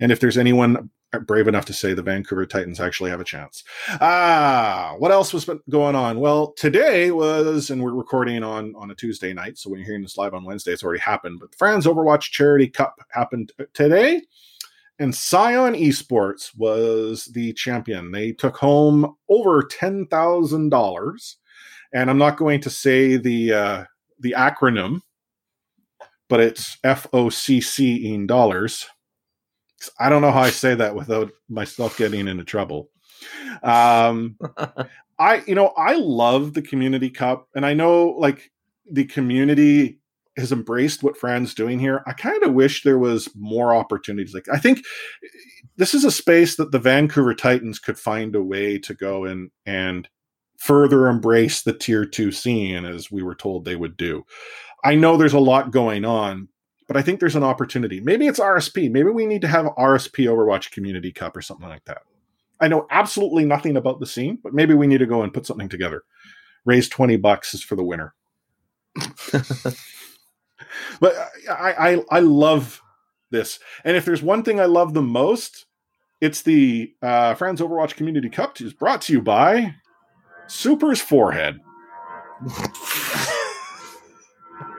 and if there's anyone brave enough to say the Vancouver Titans actually have a chance. Ah, what else was going on? Well, today was, and we're recording on on a Tuesday night, so when you're hearing this live on Wednesday, it's already happened. But the Fran's Overwatch Charity Cup happened today, and Scion Esports was the champion. They took home over ten thousand dollars, and I'm not going to say the uh, the acronym, but it's FOCC in dollars. I don't know how I say that without myself getting into trouble. Um, [LAUGHS] I, you know, I love the community cup, and I know like the community has embraced what Fran's doing here. I kind of wish there was more opportunities. Like, I think this is a space that the Vancouver Titans could find a way to go and and further embrace the tier two scene as we were told they would do. I know there's a lot going on, but I think there's an opportunity. Maybe it's RSP. Maybe we need to have RSP Overwatch Community Cup or something like that. I know absolutely nothing about the scene, but maybe we need to go and put something together. Raise 20 bucks is for the winner. [LAUGHS] but I, I I love this. And if there's one thing I love the most, it's the uh, Friends Overwatch Community Cup is brought to you by Super's Forehead. [LAUGHS]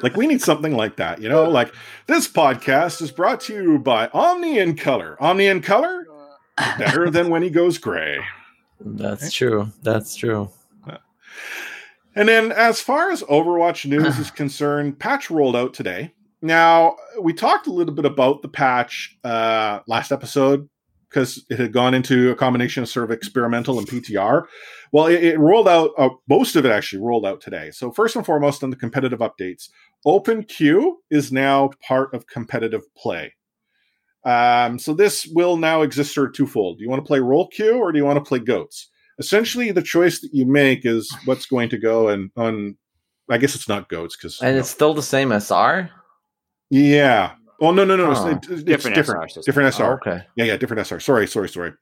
like we need something like that, you know. Like this podcast is brought to you by Omni in Color. Omni in Color, better than when he goes gray. That's true. That's true. And then, as far as Overwatch news is [SIGHS] concerned, patch rolled out today. Now, we talked a little bit about the patch uh, last episode because it had gone into a combination of sort of experimental and PTR. Well, it, it rolled out, uh, most of it actually rolled out today. So, first and foremost, on the competitive updates, Open Queue is now part of competitive play. Um, so, this will now exist sort of twofold. Do you want to play role queue or do you want to play goats? Essentially, the choice that you make is what's going to go and on. I guess it's not goats because And it's still the same SR? yeah. Oh no no no! Oh. It's, it's Different different. SR system. Different SR. Oh, okay. Yeah, yeah, different SR. Sorry, sorry, sorry.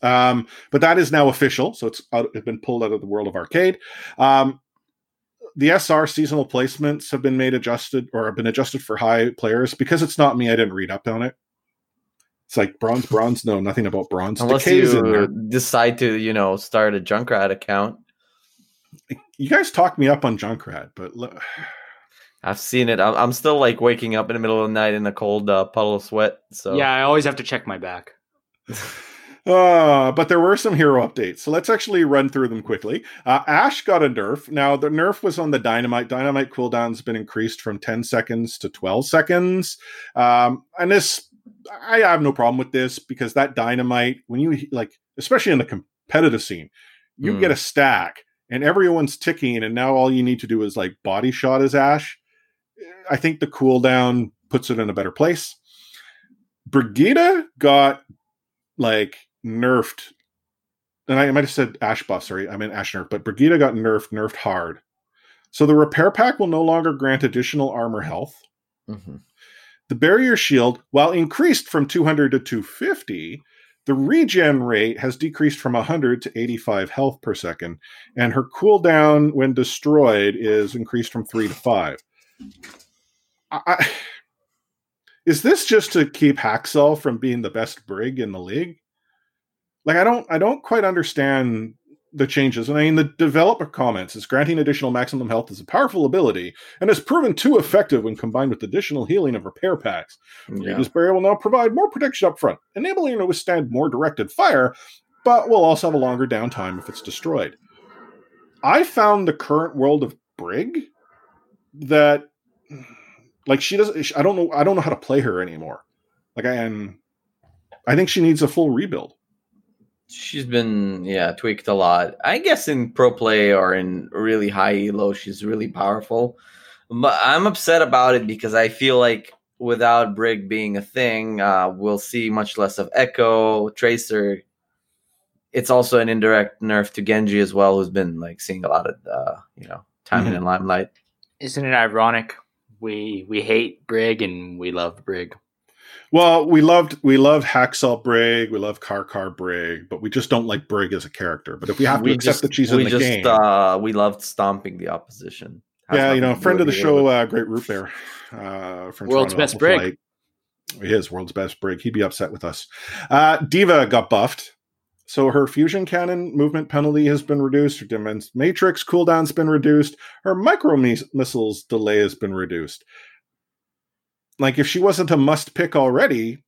Um, but that is now official, so it's out, it's been pulled out of the world of arcade. Um, the SR seasonal placements have been made adjusted or have been adjusted for high players because it's not me. I didn't read up on it. It's like bronze, bronze. No, nothing about bronze. Unless Decay's you decide to, you know, start a Junkrat account. You guys talked me up on Junkrat, but look, I've seen it. I'm, I'm still like waking up in the middle of the night in a cold uh, puddle of sweat. So Yeah, I always have to check my back. [LAUGHS] Uh, but there were some hero updates. So let's actually run through them quickly. Uh, Ash got a nerf. Now, the nerf was on the Dynamite. Dynamite cooldown's been increased from 10 seconds to 12 seconds. Um, and this, I have no problem with this because that Dynamite, when you like, especially in the competitive scene, you Mm. get a stack and everyone's ticking, and now all you need to do is like body shot as Ash. I think the cooldown puts it in a better place. Brigitte got like nerfed. And I might have said Ash buff, sorry, I meant Ash nerf, but Brigitte got nerfed, nerfed hard. So the repair pack will no longer grant additional armor health. Mhm. The barrier shield, while increased from 200 to 250, the regen rate has decreased from 100 to 85 health per second, and her cooldown when destroyed is increased from 3 to 5. I, I, is this just to keep Haksal from being the best brig in the league? Like I don't I don't quite understand the changes. And I mean the developer comments is granting additional maximum health is a powerful ability and has proven too effective when combined with additional healing of repair packs. Mm, yeah. Regis barrier will now provide more protection up front, enabling it to withstand more directed fire, but will also have a longer downtime if it's destroyed. I found the current world of Brig that like she doesn't I don't know I don't know how to play her anymore. Like I am I think she needs a full rebuild. She's been yeah tweaked a lot. I guess in pro play or in really high elo, she's really powerful. But I'm upset about it because I feel like without Brig being a thing, uh, we'll see much less of Echo Tracer. It's also an indirect nerf to Genji as well, who's been like seeing a lot of uh, you know time in the limelight. Isn't it ironic? We we hate Brig and we love Brig. Well, we loved we loved Haksal Brig, we love Car Car Brig, but we just don't like Brig as a character. But if we have to We accept just- that she's in we the just game, uh, we loved stomping the opposition. Has yeah, you know, friend of the with show, uh, Great Root Bear, uh, from World's Toronto best Alpha brig. Flight. He is world's best brig. He'd be upset with us. Uh, D.Va got buffed, so her fusion cannon movement penalty has been reduced. Her Defense Matrix cooldown's been reduced. Her micro missiles delay has been reduced. Like if she wasn't a must pick already,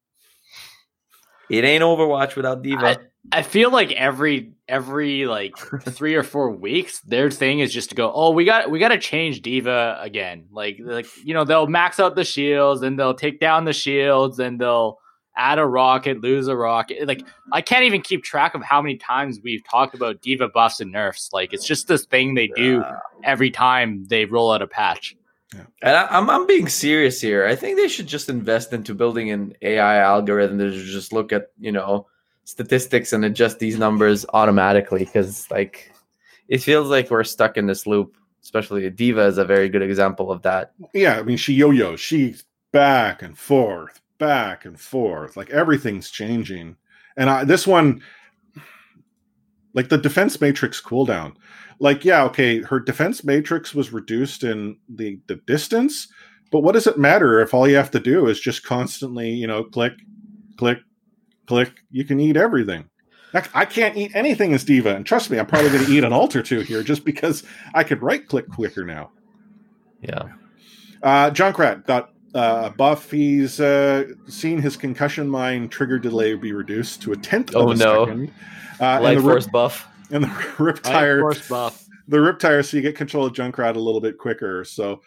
It ain't Overwatch without D.Va. I, I feel like every every like three or four weeks, their thing is just to go, oh, we got we got to change D.Va again. Like like you know they'll max out the shields and they'll take down the shields and they'll add a rocket, lose a rocket. Like I can't even keep track of how many times we've talked about D.Va buffs and nerfs. Like it's just this thing they do every time they roll out a patch. And I, I'm I'm being serious here. I think they should just invest into building an AI algorithm that just look at you know statistics and adjust these numbers automatically. Because like it feels like we're stuck in this loop. Especially D.Va is a very good example of that. yeah, I mean, she yo-yo, She's back and forth, back and forth. Like everything's changing. And I, this one, like the defense matrix cooldown, like yeah, okay, her defense matrix was reduced in the the distance, but what does it matter if all you have to do is just constantly, you know, click, click, click? You can eat everything. I can't eat anything as D.Va, and trust me, I'm probably going to eat an ult or two here just because I could right click quicker now. Yeah. Uh, Junkrat got uh, a buff. He's uh, seen his concussion mine trigger delay be reduced to a tenth Oh, of a no. second. Uh, Light and the force rip, buff. And the [LAUGHS] RIP-Tire, Force buff. the RIP-Tire, so you get control of Junkrat a little bit quicker. So,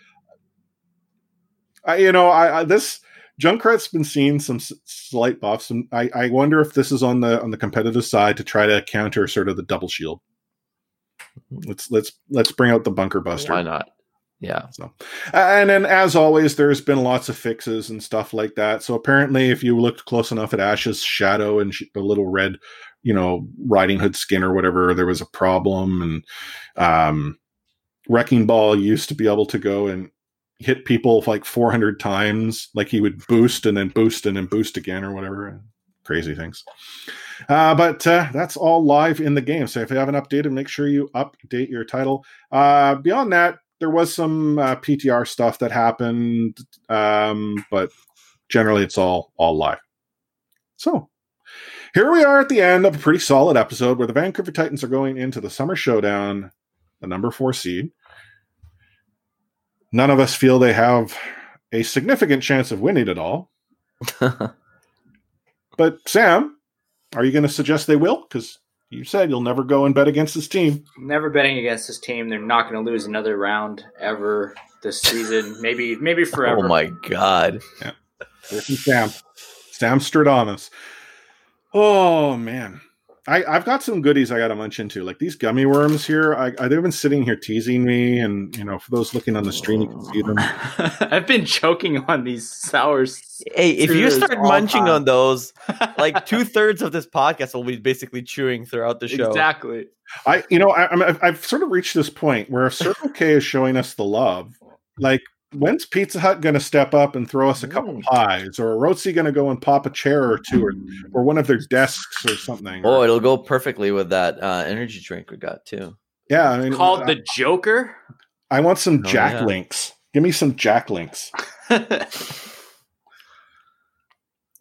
I, you know, I, I this Junkrat's been seeing some s- slight buffs, and I, I wonder if this is on the on the competitive side to try to counter sort of the double shield. Let's let's let's bring out the bunker buster. Why not? Yeah. So, and then as always, there's been lots of fixes and stuff like that. So apparently, if you looked close enough at Ash's shadow and sh- the little red, you know, Riding Hood skin or whatever, there was a problem. And um, Wrecking Ball used to be able to go and hit people like 400 times. Like he would boost and then boost and then boost again or whatever. Crazy things. Uh, but uh, that's all live in the game. So if you haven't updated, make sure you update your title. Uh, beyond that, there was some uh, PTR stuff that happened, um, but generally it's all all live. So here we are at the end of a pretty solid episode where the Vancouver Titans are going into the Summer Showdown, the number four seed. None of us feel they have a significant chance of winning it all. [LAUGHS] But Sam, are you going to suggest they will? Because you said you'll never go and bet against this team. Never betting against this team. They're not going to lose another round ever this season. [LAUGHS] maybe maybe forever. Oh my god. Here's Sam. Sam Stradamus. Oh man. I, I've got some goodies I got to munch into, like these gummy worms here. I, I, they've been sitting here teasing me, and you know, for those looking on the stream, you can see them. [LAUGHS] I've been choking on these sours. Hey, if you start munching time. on those, like [LAUGHS] two thirds of this podcast will be basically chewing throughout the show. Exactly. I, you know, I, I'm, I've- I've sort of reached this point where if Circle K is showing us the love, like when's Pizza Hut going to step up and throw us a couple Mm. pies, or Arozzi going to go and pop a chair or two, or, or one of their desks or something? Oh, Or- it'll go perfectly with that uh, energy drink we got too. yeah, I mean, Called I, the Joker. I want some Oh, Jack yeah. Links. Give me some Jack Links. [LAUGHS]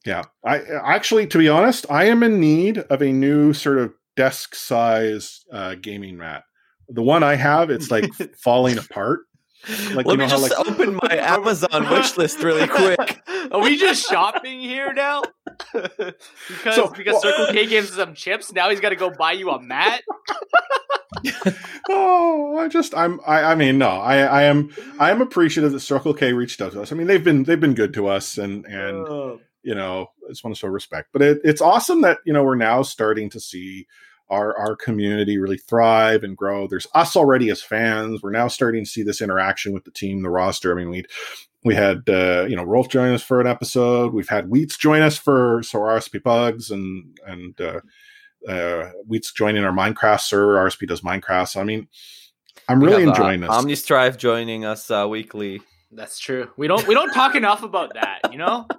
Yeah, I actually, to be honest, I am in need of a new sort of desk size uh, gaming mat. The one I have, it's like [LAUGHS] falling apart. Like, you Let know me how, just like- open my [LAUGHS] Amazon wish list really [LAUGHS] quick. Are we just shopping here now? [LAUGHS] because So- because Circle K gives some chips. Now he's got to go buy you a mat. Oh, I just, I'm, I, I mean, no, I, I am, I am appreciative that Circle K reached out to us. I mean, they've been, they've been good to us, and and Oh. you know, I just want to show respect. But it, it's awesome that you know we're now starting to see our our community really thrive and grow. There's us already as fans. We're now starting to see this interaction with the team, the roster. I mean, we we had uh, you know Rolf join us for an episode. We've had Wheats join us for so RSP Bugs and and uh, uh, Wheats joining our Minecraft server. RSP does Minecraft. So I mean, I'm really have, enjoying uh, this. OmniStrive joining us uh, weekly. That's true. We don't we don't talk enough about that. You know. [LAUGHS]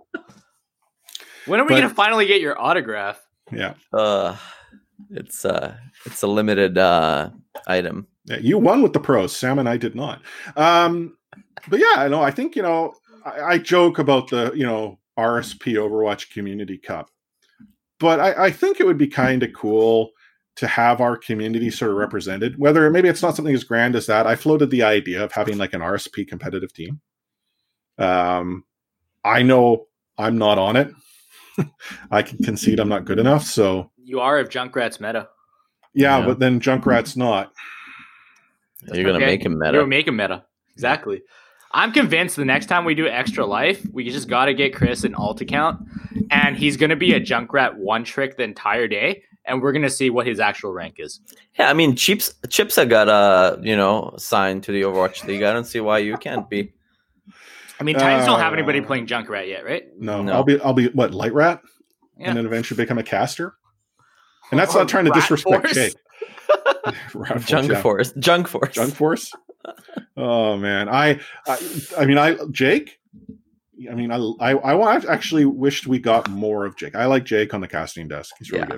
When are we But- gonna finally get your autograph? yeah. Uh, It's uh it's a limited uh item. You won with the pros. Sam and I did not. Um, but yeah, I know. I think you know. I, I joke about the you know RSP Overwatch Community Cup, but I, I think it would be kind of cool to have our community sort of represented. Whether maybe it's not something as grand as that. I floated the idea of having like an RSP competitive team. Um, I know I'm not on it. [LAUGHS] I can concede I'm not good enough. So You are if Junkrat's meta. yeah, Yeah. but then Junkrat's not. You're gonna Okay. make him meta. You'll meta. make him meta. Exactly. I'm convinced the next time we do extra life, we just got to get Chris an alt account, and he's going to be a Junkrat one trick the entire day, and we're going to see what his actual rank is. Yeah, I mean Chips Chips got uh, you know, signed to the Overwatch League. I don't see why you can't be. I mean, Titans don't have Uh, anybody playing Junkrat yet, right? No, No. I'll be I'll be what light rat, Yeah. and then eventually become a caster. And that's Or not trying to disrespect Force. Jake. [LAUGHS] [LAUGHS] Rat Force, Junk yeah. Force. Junk Force. Junk Force. Oh man, I, I, I mean, I Jake. I mean, I, I, I wa- I actually wished we got more of Jake. I like Jake on the casting desk. He's really Yeah.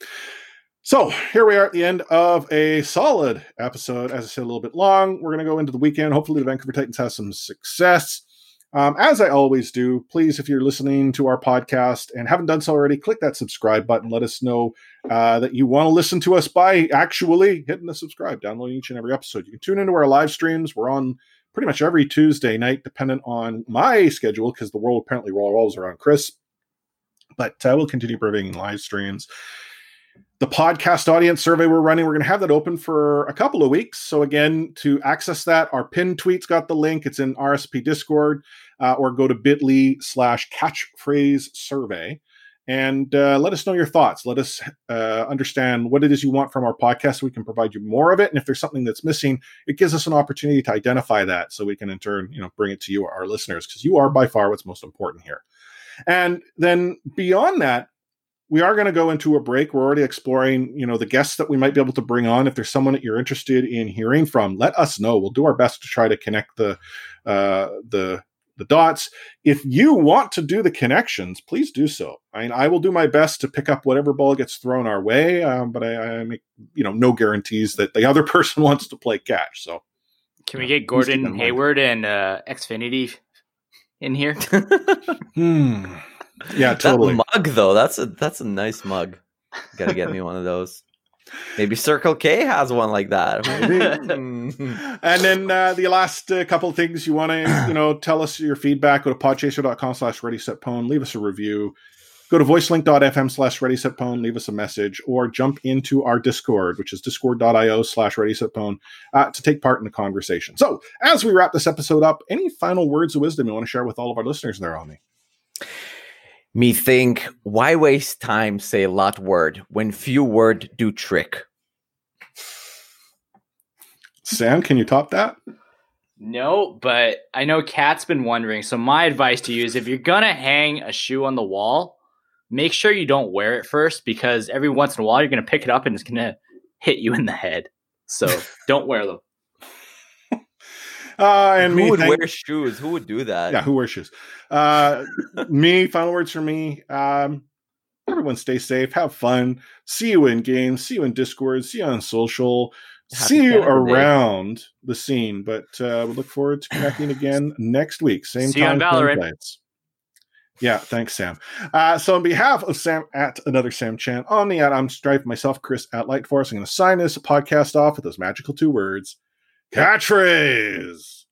good. So here we are at the end of a solid episode. As I said, a little bit long. We're going to go into the weekend. Hopefully, the Vancouver Titans has some success. Um, as I always do, please, if you're listening to our podcast and haven't done so already, click that subscribe button. Let us know uh, that you want to listen to us by actually hitting the subscribe, downloading each and every episode. You can tune into our live streams. We're on pretty much every Tuesday night, dependent on my schedule, because the world apparently revolves around Chris. But uh, we'll continue bringing live streams. The podcast audience survey we're running, we're going to have that open for a couple of weeks. So, again, to access that, our pinned tweet's got the link. It's in RSP Discord, uh, or go to bit.ly slash catchphrase survey and uh, let us know your thoughts. Let us uh, understand what it is you want from our podcast. So we can provide you more of it, and if there's something that's missing, it gives us an opportunity to identify that, so we can in turn, you know, bring it to you, our listeners, because you are by far what's most important here. And then beyond that, we are going to go into a break. We're already exploring, you know, the guests that we might be able to bring on. If there's someone that you're interested in hearing from, let us know. We'll do our best to try to connect the uh, the the dots. If you want to do the connections, please do so. I mean, I will do my best to pick up whatever ball gets thrown our way, um, but I, I make you know no guarantees that the other [LAUGHS] person wants to play catch. So Can we get please keep that in Gordon. Hayward and uh, Xfinity in here? [LAUGHS] Hmm. Yeah, [LAUGHS] That totally. mug though, that's a that's a nice mug. Gotta get me one of those. Maybe Circle K has one like that. [LAUGHS] [LAUGHS] And then uh, the last uh, couple of things you want to, you know, [CLEARS THROAT] tell us your feedback. Go to podchaser.com slash ready set pwn. Leave us a review. Go to voicelink.fm slash ready set pwn. Leave us a message or jump into our Discord, which is discord.io slash ready set pwn, uh, to take part in the conversation. So as we wrap this episode up, any final words of wisdom you want to share with all of our listeners there, Ami? Me think, why waste time say lot word when few word do trick? Sam, can you top that? No, but I know Kat's been wondering. So my advice to you is if you're gonna hang a shoe on the wall, make sure you don't wear it first because every once in a while you're gonna pick it up and it's gonna hit you in the head. So don't wear them. Uh, and Who me, would thank- wear shoes? Who would do that? yeah, who wears shoes? Uh, me, final words for me. Um, everyone stay safe, have fun. See you in games, see you in Discord, see you on social, Happy see you Canada Day. around the scene. But uh, we look forward to connecting again next week. Same See you on time, Valorant. place. Yeah, thanks, Sam. Uh, so, on behalf of Sam at another Sam Chan, on the at I'm Strife, myself, Chris at Light Force, I'm going to sign this podcast off with those magical two words catchphrase.